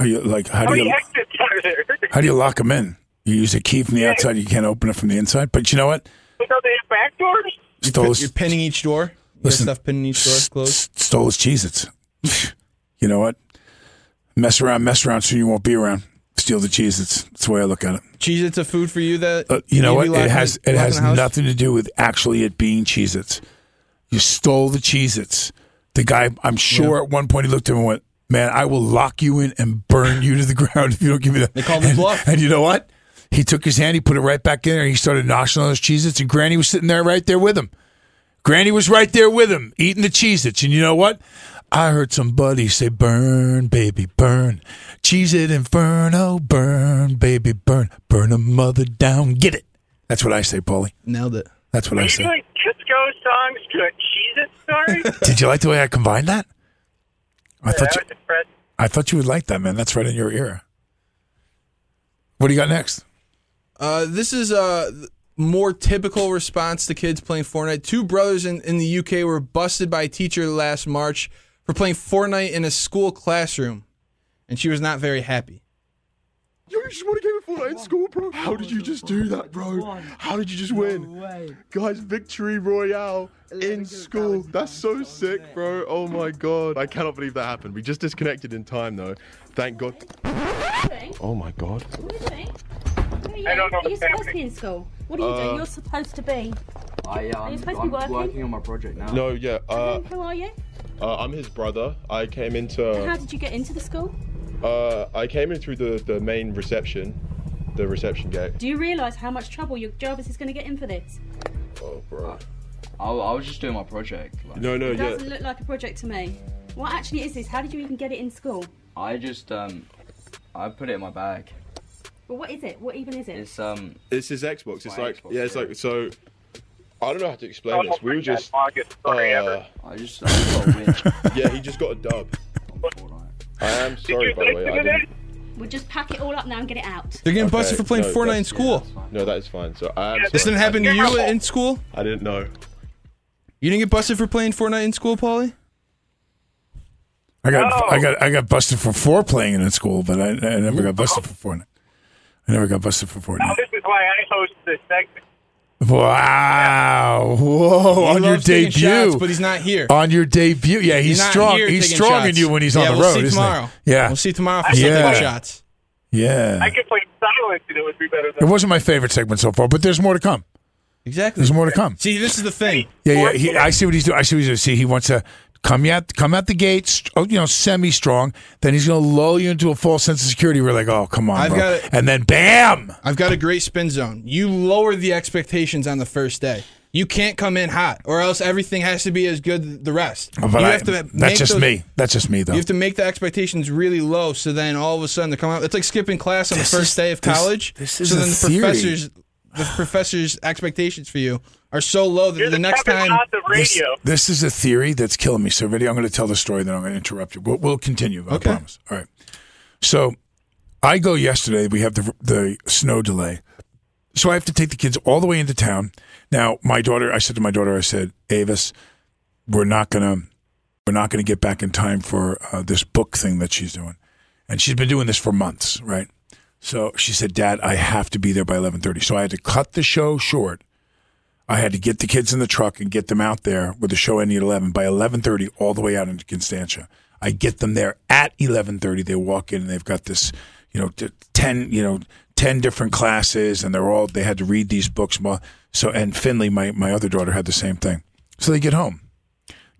Are you like how How do you exits are there? how do you lock them in? You use a key from the outside. You can't open it from the inside. But you know what? So they have back doors? Stole You're pinning each door. You got Listen, stuff pinning each door closed. stole his Cheez-Its. you know what? Mess around, mess around, soon you won't be around. Steal the Cheez-Its. That's the way I look at it. Cheez Its a food for you that Uh, you know what? It locking- has it has nothing to do with actually it being Cheez-Its. You stole the Cheez-Its. The guy, I'm sure at one point he looked at him and went, "Man, I will lock you in and burn you to the ground if you don't give me that." They called him and, bluff. And you know what? He took his hand, he put it right back in there, and he started noshing on those Cheez-Its, and Granny was sitting there right there with him. Granny was right there with him, eating the Cheez-Its. And you know what? I heard somebody say, burn, baby, burn. Cheez-It Inferno, burn, baby, burn. Burn a mother down. Get it. That's what I say, Paulie. Nailed it. That's what Are I you say. doing disco songs to a Cheez It story? Did you like the way I combined that? I thought you, was. I thought you would like that, man. That's right in your ear. What do you got next? Uh, this is a more typical response to kids playing Fortnite. Two brothers in, in the UK were busted by a teacher last March for playing Fortnite in a school classroom, and she was not very happy. Yo, you just want to game of Fortnite in school, bro? How did you just do that, bro? How did you just win? Guys, victory royale in school. That's so sick, bro. Oh my god. I cannot believe that happened. We just disconnected in time, though. Thank God. Oh my god. I don't know Are you what's supposed to be in school? What are you doing? Uh, You're supposed to be. I, Are you supposed to be working? on my project now. No, yeah. Uh, Who are you? uh, I'm his brother. I came And into. how did you get into the school? Uh, I came in through the, the main reception, the reception gate. Do you realise how much trouble your Jarvis is going to get in for this? Oh, bro. I, I was just doing my project. Like, No, no, it yeah. doesn't look like a project to me. What actually is this? How did you even get it in school? I just um, I put it in my bag. Well, what is it? What even is it? It's um, It's his Xbox. It's my like Xbox, yeah, it's yeah. like so. I don't know how to explain Oh, this. We were just. longest ever. Uh, I just, I just got a win. yeah, he just got a dub. I am sorry, by the way. I didn't. We'll just pack it all up now and get it out. They're getting Okay, busted for playing no, Fortnite in that's- school. No, that is fine. So I am. This sorry. didn't happen to you in school? I didn't know. You didn't get busted for playing Fortnite in school, Paulie? I got I got I got busted for foreplaying it in school, but I, I never got busted for Fortnite. I never got busted for Now, Fortnite. this is why I host this segment. Wow! Whoa! He on your debut, shots, but he's not here. on your debut, yeah, he's, not strong. He's taking strong in you when he's yeah, on the we'll road, see isn't tomorrow. he? Yeah, We'll see tomorrow for Yeah. some taking shots. yeah. I could play silence and it would be better It wasn't my favorite segment so far, but there's more to come. Exactly. There's more to come. See, this is the thing. Yeah, yeah. He, I see what he's doing. I see what he's doing. See, he wants to come out, come out the gate, st- oh, you know, semi-strong. Then he's going to lull you into a false sense of security. We're like, oh, come on, I've bro. got it. and then bam. I've got a great spin zone. You lower the expectations on the first day. You can't come in hot, or else everything has to be as good the rest. But you I- have to that's just those- me. That's just me, though. You have to make the expectations really low, so then all of a sudden they come out. It's like skipping class on This the first is- day of this- college. this is so a then the theory. professors, the professors' expectations for you are so low that You're the the next time. Hart of This, this is a theory that's killing me. So, Vinny, I'm going to tell the story, then I'm going to interrupt you. We'll, we'll continue. I Okay. promise. All right. So, I go yesterday. We have the the snow delay, so I have to take the kids all the way into town. Now, my daughter, I said to my daughter, I said, Avis, we're not gonna we're not gonna get back in time for uh, this book thing that she's doing, and she's been doing this for months, right? So she said, Dad, I have to be there by eleven thirty. So I had to cut the show short. I had to get the kids in the truck and get them out there with the show ending at eleven. By eleven thirty, all the way out into Constantia, I get them there at eleven thirty. They walk in and they've got this, you know, ten, you know, ten different classes, and they're all they had to read these books. So and Finley, my my other daughter, had the same thing. So they get home,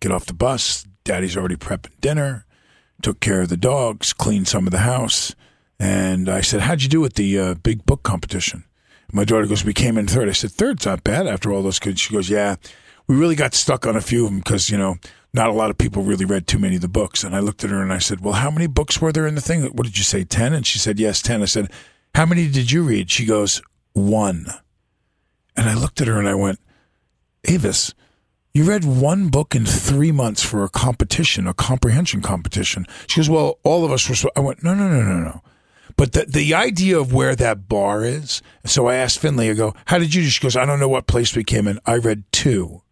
get off the bus. Daddy's already prepping dinner. Took care of the dogs, cleaned some of the house, and I said, "How'd you do at the uh, big book competition?" My daughter goes, "We came in third. I said, third's not bad after all those kids." She goes, "Yeah, we really got stuck on a few of them because you know." Not a lot of people really read too many of the books. And I looked at her and I said, Well, how many books were there in the thing? What did you say, 10? And she said, Yes, 10. I said, How many did you read? She goes, One. And I looked at her and I went, Avis, you read one book in three months for a competition, a comprehension competition. She goes, Well, all of us were. So-. I went, No, no, no, no, no. But the, the idea of where that bar is. So I asked Finley, I go, How did you? She goes, I don't know what place we came in. I read two.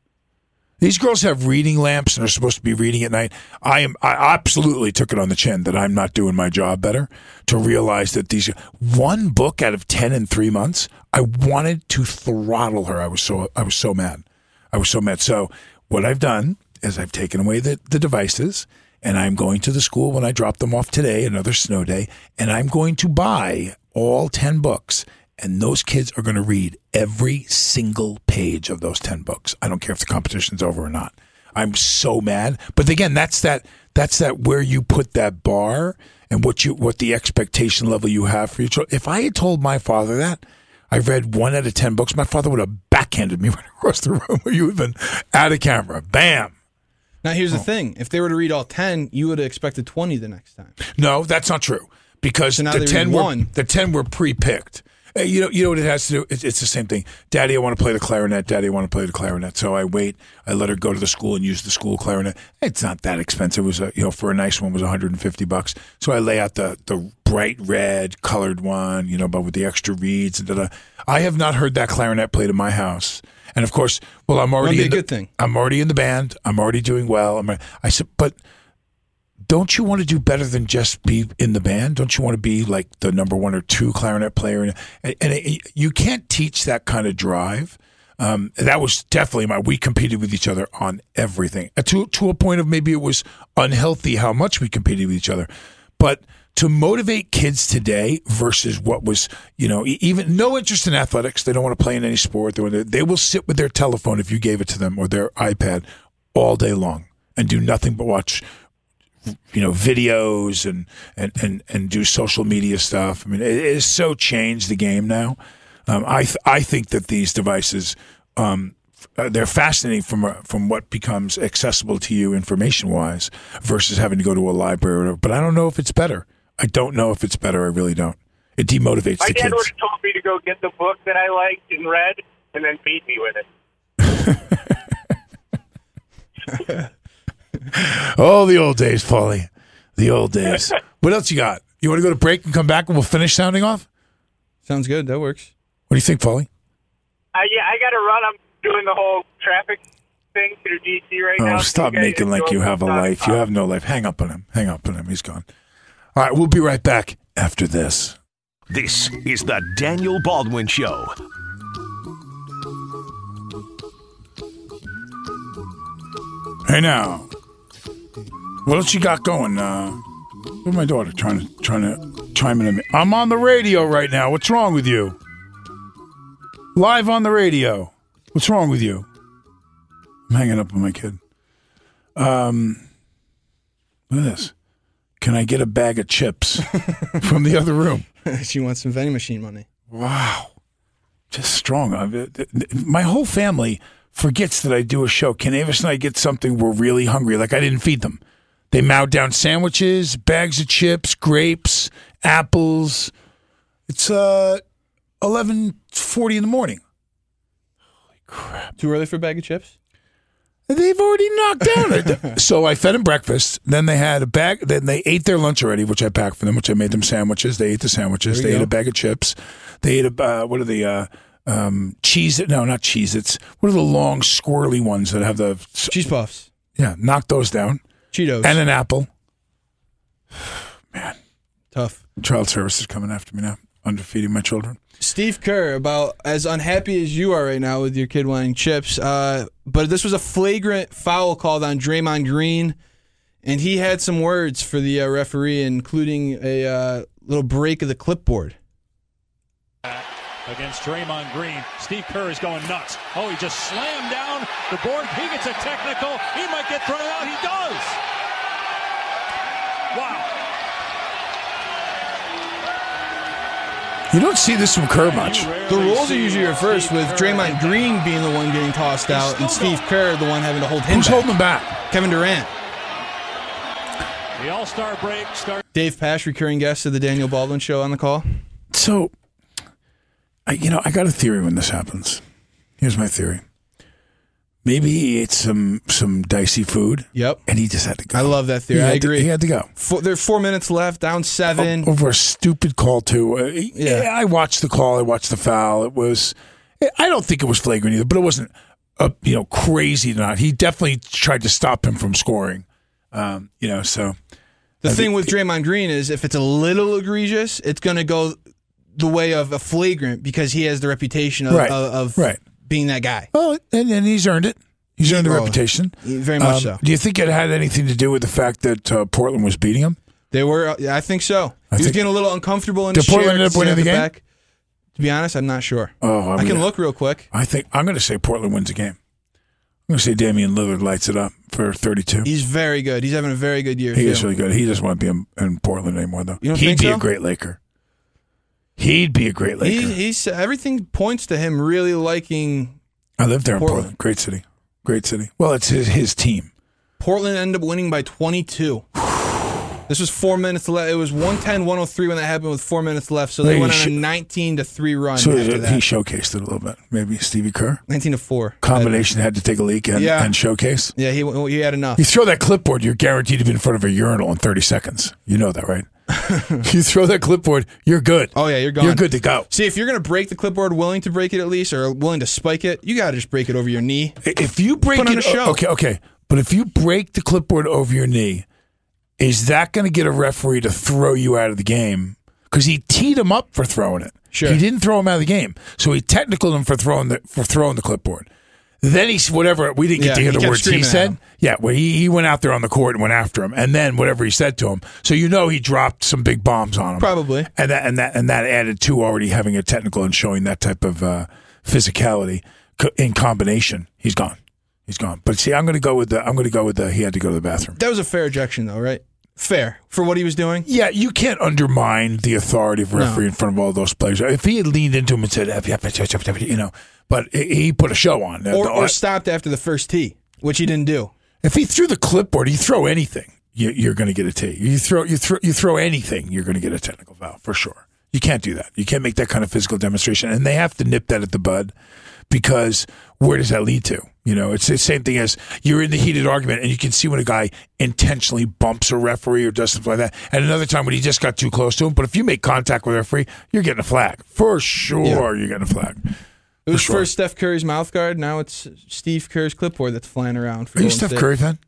These girls have reading lamps and are supposed to be reading at night. I am. I absolutely took it on the chin that I'm not doing my job better. To realize that these one book out of ten in three months, I wanted to throttle her. I was so. I was so mad. I was so mad. So what I've done is I've taken away the, the devices and I'm going to the school when I drop them off today, another snow day, and I'm going to buy all 10 books. And those kids are going to read every single page of those 10 books. I don't care if the competition's over or not. I'm so mad. But again, that's that that's that where you put that bar and what you what the expectation level you have for your children. If I had told my father that, I read one out of ten books, my father would have backhanded me right across the room where you even out of camera. Bam. Now here's Oh. the thing: if they were to read all ten, you would have expected twenty the next time. No, that's not true. Because now the ten were one. the ten were pre-picked. Uh, You know, you know what it has to do. It's, it's the same thing. Daddy, I want to play the clarinet. Daddy, I want to play the clarinet. So I wait. I let her go to the school and use the school clarinet. It's not that expensive. It was a, you know for a nice one it was 150 bucks. So I lay out the the bright red colored one, you know, but with the extra reeds and. I have not heard that clarinet played in my house. And of course, well, I'm already in the, good thing. I'm already in the band. I'm already doing well. I'm, I said, but don't you want to do better than just be in the band? Don't you want to be like the number one or two clarinet player? And, and it, you can't teach that kind of drive. Um, that was definitely my. We competed with each other on everything Uh, to to a point of maybe it was unhealthy how much we competed with each other, but to motivate kids today versus what was you know even no interest in athletics. They don't want to play in any sport. They, they will sit with their telephone if you gave it to them or their iPad all day long and do nothing but watch you know videos and and and, and do social media stuff. I mean, it, has so changed the game now. Um, I th- I think that these devices. Um, uh, they're fascinating from uh, from what becomes accessible to you information wise versus having to go to a library. Or whatever. But I don't know if it's better. I don't know if it's better. I really don't. It demotivates My the dad would kids. told me to go get the book that I liked and read, and then beat me with it. Oh, the old days, Paulie. The old days. what else you got? You want to go to break and come back and we'll finish sounding off? Sounds good. That works. What do you think, Paulie? Uh, yeah, I got to run. I'm doing the whole traffic thing through DC right now. Oh, so stop you guys making like you have a some time. life. You have no life. Hang up on him. Hang up on him. He's gone. All right, we'll be right back after this. This is the Daniel Baldwin Show. Hey now, what else you got going? Uh, where's my daughter trying to trying to chime in? on me? I'm on the radio right now. What's wrong with you? Live on the radio. What's wrong with you? I'm hanging up on my kid. Um, look at this. Can I get a bag of chips from the other room? she wants some vending machine money. Wow. Just strong. I- th- th- My whole family forgets that I do a show. Can Avis and I get something? We're really hungry. Like I didn't feed them. They mowed down sandwiches, bags of chips, grapes, apples. It's uh eleven forty in the morning. Holy crap. Too early for a bag of chips? They've already knocked down it. so I fed them breakfast. Then they had a bag. Then they ate their lunch already, which I packed for them. Which I made them sandwiches. They ate the sandwiches. They ate a bag of chips. They ate a uh, what are the uh, um, cheese? No, not cheese. It's what are the long squirrely ones that have the cheese puffs? Yeah, knock those down. Cheetos and an apple. Man. Tough. Child services coming after me now. Underfeeding my children. Steve Kerr, about as unhappy as you are right now with your kid wanting chips, uh, but this was a flagrant foul called on Draymond Green, and he had some words for the uh, referee, including a uh, little break of the clipboard. against Draymond Green. Steve Kerr is going nuts. Oh, he just slammed down the board. He gets a technical. He might get thrown out. He does. You don't see this from Kerr much. The rules are usually reversed with Draymond Green being the one getting tossed out and Steve Kerr the one having to hold him Who's back. holding him back? Kevin Durant. The All Star break starts. Dave Pasch, recurring guest of the Daniel Baldwin Show on the call. So, I, you know, I got a theory when this happens. Here's my theory. Maybe he ate some some dicey food. Yep. And he just had to go. I love that theory. I to- agree. he had to go. Four, there are four minutes left, down seven. over a stupid call too. Uh, yeah. I watched the call. I watched the foul. It was. I don't think it was flagrant either, but it wasn't. Uh, you know, crazy or not. He definitely tried to stop him from scoring. Um, you know, so The I thing think- with Draymond Green is if it's a little egregious, it's going to go the way of a flagrant because he has the reputation of, Right. of, of Right. Being that guy. Well, and, and he's earned it. He's earned the Oh, reputation. very much Um, so. Do you think it had anything to do with the fact that uh, Portland was beating him? They were, yeah, I think so. I he was getting a little uncomfortable in Did chair. Portland end up winning the game? back. To be honest, I'm not sure. Oh, I can look real quick. I think I'm going to say Portland wins the game. I'm going to say Damian Lillard lights it up for 32. He's very good. He's having a very good year. He too. is really good. He doesn't want to be in, in Portland anymore, though. You don't He'd think be so? a great Laker. He'd be a great Laker. He, he's everything points to him really liking. I lived there in Portland. Portland. Great city. Great city. Well, it's his, his team. Portland ended up winning by 22. This was four minutes left. It was 110 103 when that happened with four minutes left. So they Hey, went on sh- a 19 to 3 run So after he showcased it a little bit. Maybe Stevie Kerr. 19 to 4. Combination had to take a leak and, Yeah. and showcase. Yeah, he, he had enough. You throw that clipboard, you're guaranteed to be in front of a urinal in 30 seconds. You know that, right? you throw that clipboard, you're good. Oh, yeah, you're gone. You're good to go. See, if you're going to break the clipboard, willing to break it at least, or willing to spike it, you got to just break it over your knee. If you break Put on it, a show. okay, okay, but if you break the clipboard over your knee, is that going to get a referee to throw you out of the game? Because he teed him up for throwing it. Sure. He didn't throw him out of the game, so he technicaled him for throwing the for throwing the clipboard. Then he's whatever we didn't get Yeah, to hear he the words he said. Yeah, well, he, he went out there on the court and went after him, and then whatever he said to him. So you know he dropped some big bombs on him, Probably. and that and that and that added to already having a technical and showing that type of uh, physicality in combination. He's gone. He's gone. But see, I'm going to go with the. I'm going to go with the. He had to go to the bathroom. That was a fair ejection, though, right? Fair for what he was doing. Yeah, you can't undermine the authority of referee in front of all those players. If he had leaned into him and said, you know, but he he put a show on. Or, or uh, stopped after the first tee, which he didn't do. If he threw the clipboard, you throw anything, you, you're going to get a T. You throw you throw you throw anything, you're going to get a technical foul for sure. You can't do that. You can't make that kind of physical demonstration, and they have to nip that at the bud because where does that lead to? You know, it's the same thing as you're in the heated argument, and you can see when a guy intentionally bumps a referee or does something like that, and another time when he just got too close to him. But if you make contact with a referee, you're getting a flag for sure. Yeah. You're getting a flag. It was sure. first Steph Curry's mouth guard. Now it's Steve Kerr's clipboard that's flying around. For Are you Golden Steph State. Curry fan?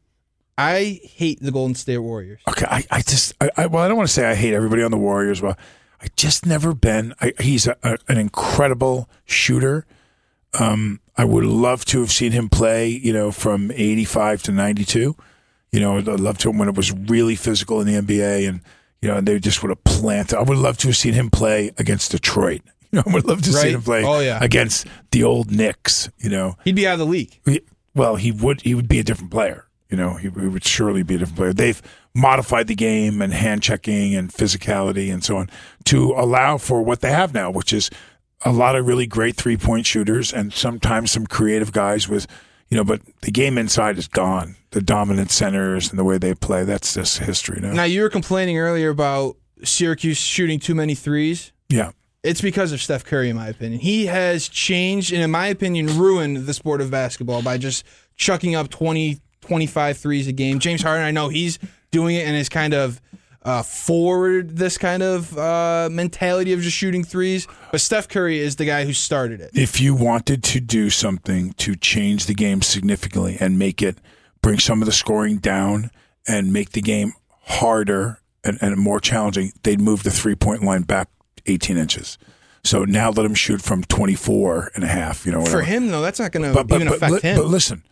I hate the Golden State Warriors. Okay, I, I just, I, I, well, I don't want to say I hate everybody on the Warriors, but I just never been. I, he's a, a, an incredible shooter. Um, I would love to have seen him play, you know, from 85 to 92. You know, I'd love to when it was really physical in the NBA and, you know, and they just would have planted. I would love to have seen him play against Detroit. You know, I would love to see him play Oh, yeah. against the old Knicks, you know. He'd be out of the league. He- well, he would he would be a different player. You know, he, he would surely be a different player. They've modified the game and hand checking and physicality and so on to allow for what they have now, which is a lot of really great three point shooters and sometimes some creative guys with, you know, but the game inside is gone. The dominant centers and the way they play, that's just history now. Now you were complaining earlier about Syracuse shooting too many threes. yeah. It's because of Steph Curry, in my opinion. He has changed and, in my opinion, ruined the sport of basketball by just chucking up 20, 25 threes a game. James Harden, I know he's doing it and is kind of uh, forward this kind of uh, mentality of just shooting threes. But Steph Curry is the guy who started it. if you wanted to do something to change the game significantly and make it bring some of the scoring down and make the game harder and, and more challenging, they'd move the three point line back 18 inches. So now let him shoot from 24 and a half, you know, whatever. For him, though, that's not going to even but, affect him. but listen,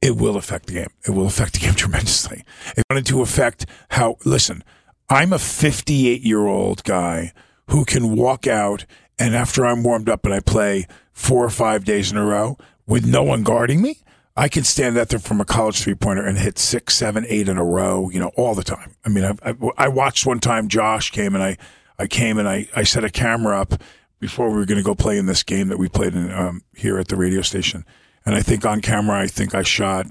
it will affect the game. It will affect the game tremendously. It wanted to affect how, listen, I'm a 58 year old guy who can walk out and after I'm warmed up and I play four or five days in a row with no one guarding me, I can stand out there from a college three pointer and hit six, seven, eight in a row, you know, all the time. I mean, I, I, I watched one time Josh came and I, I came and I, I set a camera up before we were going to go play in this game that we played in um, here at the radio station. And I think on camera, I think I shot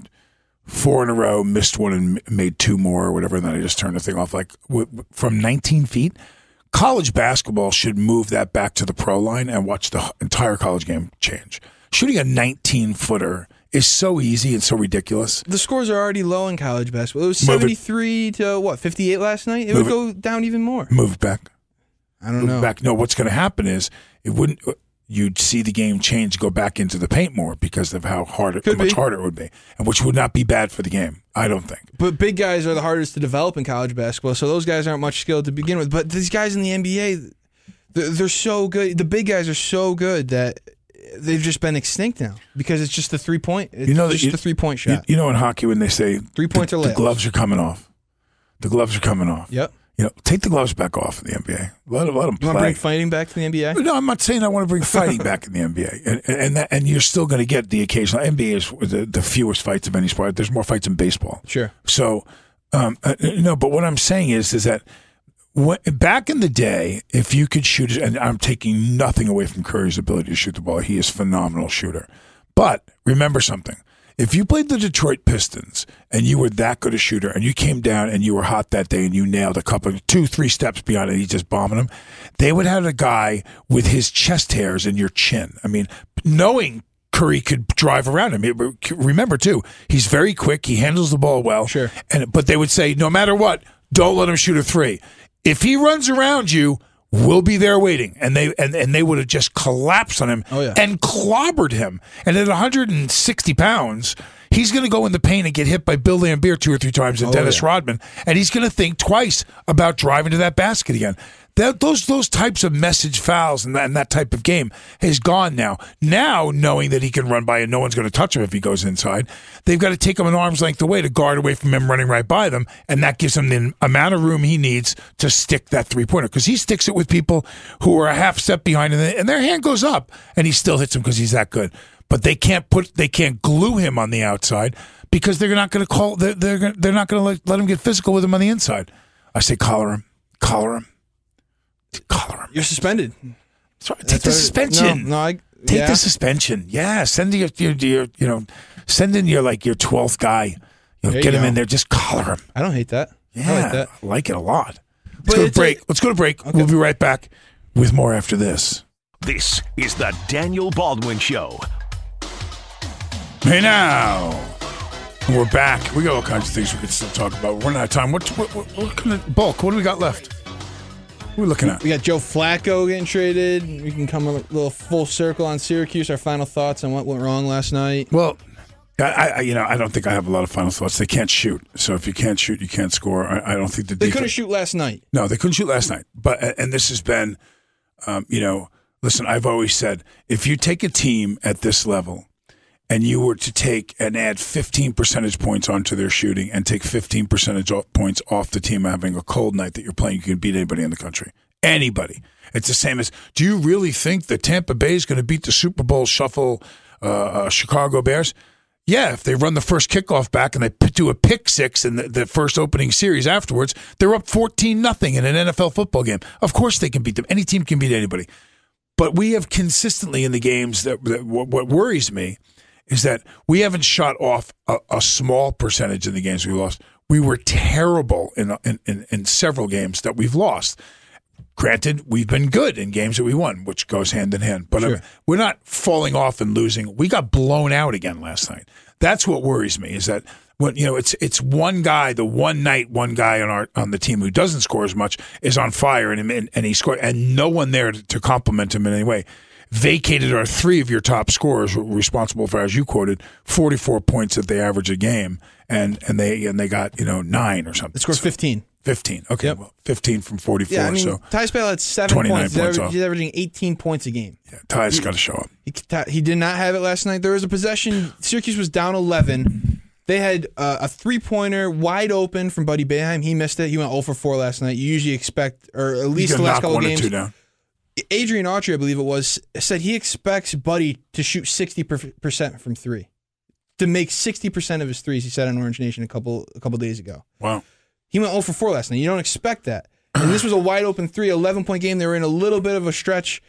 four in a row, missed one and made two more or whatever. And then I just turned the thing off like from 19 feet. College basketball should move that back to the pro line and watch the entire college game change. Shooting a 19 footer is so easy and so ridiculous. The scores are already low in college basketball. It was Move it. 73 to what, 58 last night? It Move would it. go down even more. Move it back. I don't know. Move know. Back. No, what's going to happen is it wouldn't. You'd see the game change, go back into the paint more because of how hard, it, how much harder it would be, and which would not be bad for the game. I don't think. But big guys are the hardest to develop in college basketball, so those guys aren't much skilled to begin with. But these guys in the NBA, they're, they're so good. The big guys are so good that they've just been extinct now because it's just the three point. It's You know just you- the three point shot. you know in hockey when they say Three points the, or the gloves are coming off. The gloves are coming off. Yep. You know, take the gloves back off in the NBA. Let, let them You want to bring fighting back to the NBA? No, I'm not saying I want to bring fighting back in the NBA, and and that, and you're still going to get the occasional. NBA is the, the fewest fights of any sport. There's more fights in baseball. Sure. So, um, uh, no, but what I'm saying is, is that when, back in the day, if you could shoot, and I'm taking nothing away from Curry's ability to shoot the ball, he is a phenomenal shooter. But remember something. If you played the Detroit Pistons and you were that good a shooter and you came down and you were hot that day and you nailed a couple, two, three steps beyond it, and he just bombing them, they would have a guy with his chest hairs in your chin. I mean, knowing Curry could drive around him. Remember too, he's very quick. He handles the ball well. Sure. And but they would say, no matter what, don't let him shoot a three. If he runs around you, we'll be there waiting. And they and, and they would have just collapsed on him Oh, yeah. and clobbered him. And at 160 pounds, he's going to go in the paint and get hit by Bill Laimbeer two or three times and Oh, Dennis yeah. Rodman, and he's going to think twice about driving to that basket again. That, those those types of message fouls and that, and that type of game has gone now. Now, knowing that he can run by and no one's going to touch him if he goes inside, they've got to take him an arm's length away to guard away from him running right by them, and that gives him the amount of room he needs to stick that three pointer because he sticks it with people who are a half step behind, and, they- and their hand goes up, and he still hits them because he's that good. But they can't put they can't glue him on the outside because they're not going to call they're they're, they're not going to let, let him get physical with him on the inside. I say collar him, collar him. You're suspended. Sorry, take That's the what- suspension. No, no I, Take yeah. the suspension. Yeah, send your, your, your you know, send in your like your twelfth guy. You know, There you get him go. in there. Just collar him. I don't hate that. Yeah, I like that. I like it a lot. Let's But go to it's a- break. Let's go to break. We'll be right back with more after this. This is the Daniel Baldwin Show. Hey now, we're back. We got all kinds of things we could still talk about. We're not out of time. What, what, what, what kind of bulk? What do we got left? What are we looking at? We got Joe Flacco getting traded. We can come a little full circle on Syracuse. Our final thoughts on what went wrong last night. Well, I, I, you know, I don't think I have a lot of final thoughts. They can't shoot, so if you can't shoot, you can't score. I, I don't think the They couldn't shoot last night. No, they couldn't shoot last night. But and this has been, um, you know, listen. I've always said if you take a team at this level and you were to take and add 15 percentage points onto their shooting and take 15 percentage points off the team having a cold night that you're playing, you can beat anybody in the country. Anybody. It's the same as. Do you really think that Tampa Bay is going to beat the Super Bowl shuffle uh, uh, Chicago Bears? Yeah, if they run the first kickoff back and they do a pick six in the, the first opening series afterwards, they're up 14 nothing in an NFL football game. Of course they can beat them. Any team can beat anybody. But we have consistently in the games that, that what, what worries me is that we haven't shot off a, a small percentage in the games we lost. We were terrible in, in, in, in several games that we've lost. Granted, we've been good in games that we won, which goes hand in hand. But uh, we're not falling off and losing. We got blown out again last night. That's what worries me. Is that when you know it's it's one guy, the one night, one guy on our on the team who doesn't score as much is on fire, and and, and he scored, and no one there to, to compliment him in any way. Vacated our three of your top scorers, responsible for, as you quoted, forty four points that they average a game, and and they and they got you know nine or something. They scored 15. 15. Okay, well, 15 from 44. Yeah, I mean, so Tyus Battle had seven 29 points. He's, points aver- off. he's averaging 18 points a game. Ty's got to show up. He, he did not have it last night. There was a possession. Syracuse was down 11. They had uh, a three pointer wide open from Buddy Boeheim. He missed it. He went 0 for 4 last night. You usually expect, or at least the last couple games. Adrian Autry, I believe it was, said he expects Buddy to shoot sixty percent from three, to make sixty percent of his threes. He said on Orange Nation a couple a couple days ago. Wow. He went 0 for 4 last night. You don't expect that. And this was a wide open three, 11 point game. They were in a little bit of a stretch.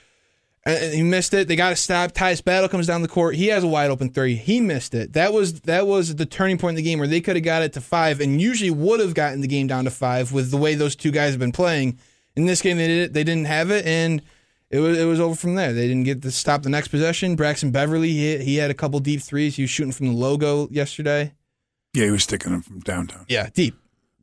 And he missed it. They got a stop. Tyus Battle comes down the court. He has a wide open three. He missed it. That was that was the turning point in the game where they could have got it to five and usually would have gotten the game down to five with the way those two guys have been playing. In this game, they did it. they didn't have it, and it was it was over from there. They didn't get to stop the next possession. Braxton Beverly, he, he had a couple deep threes. He was shooting from the logo yesterday. Yeah, he was sticking them from downtown. Yeah, deep.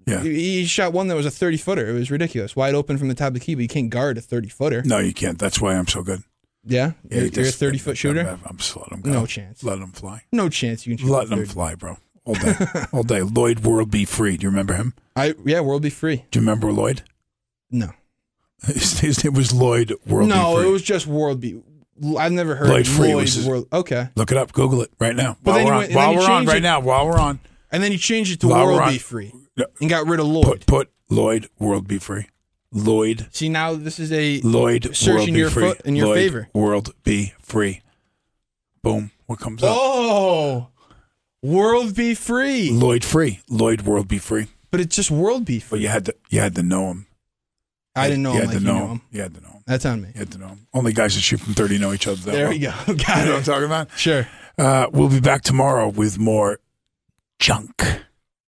Yeah. He he shot one that was a 30 footer. It was ridiculous. Wide open from the top of the key, but you can't guard a 30 footer. No, you can't. That's why I'm so good. Yeah? Yeah, You're, you you're a 30 foot shooter? I'm just letting them go. No chance. Let them fly. No chance you can shoot Letting a them fly, bro. All day. All day. Lloyd World Be Free. Do you remember him? I Yeah, world be free. Do you remember Lloyd? No. His, his name was Lloyd World no, it was just world be. I've never heard Lloyd Free Lloyd his- world. Okay. Look it up. Google it right now. But While we're he on, while we're on right it- now. While we're on. And then he changed it to While world on- be free and got rid of Lloyd. Put, put Lloyd World Be Free. Lloyd See, now this is a Lloyd search World in your Free. foot in your Lloyd favor. World Be Free. Boom. What comes up? Oh, world be free. Lloyd Free. Lloyd World Be Free. But it's just world be free. But you had to you had to know him. I didn't know you him had like to know him. him. You had to know him. That's on me. You had to know him. Only guys that shoot from 30 know each other. That There well. we go. Got you know it. what I'm talking about? Sure. Uh, we'll be back tomorrow with more junk.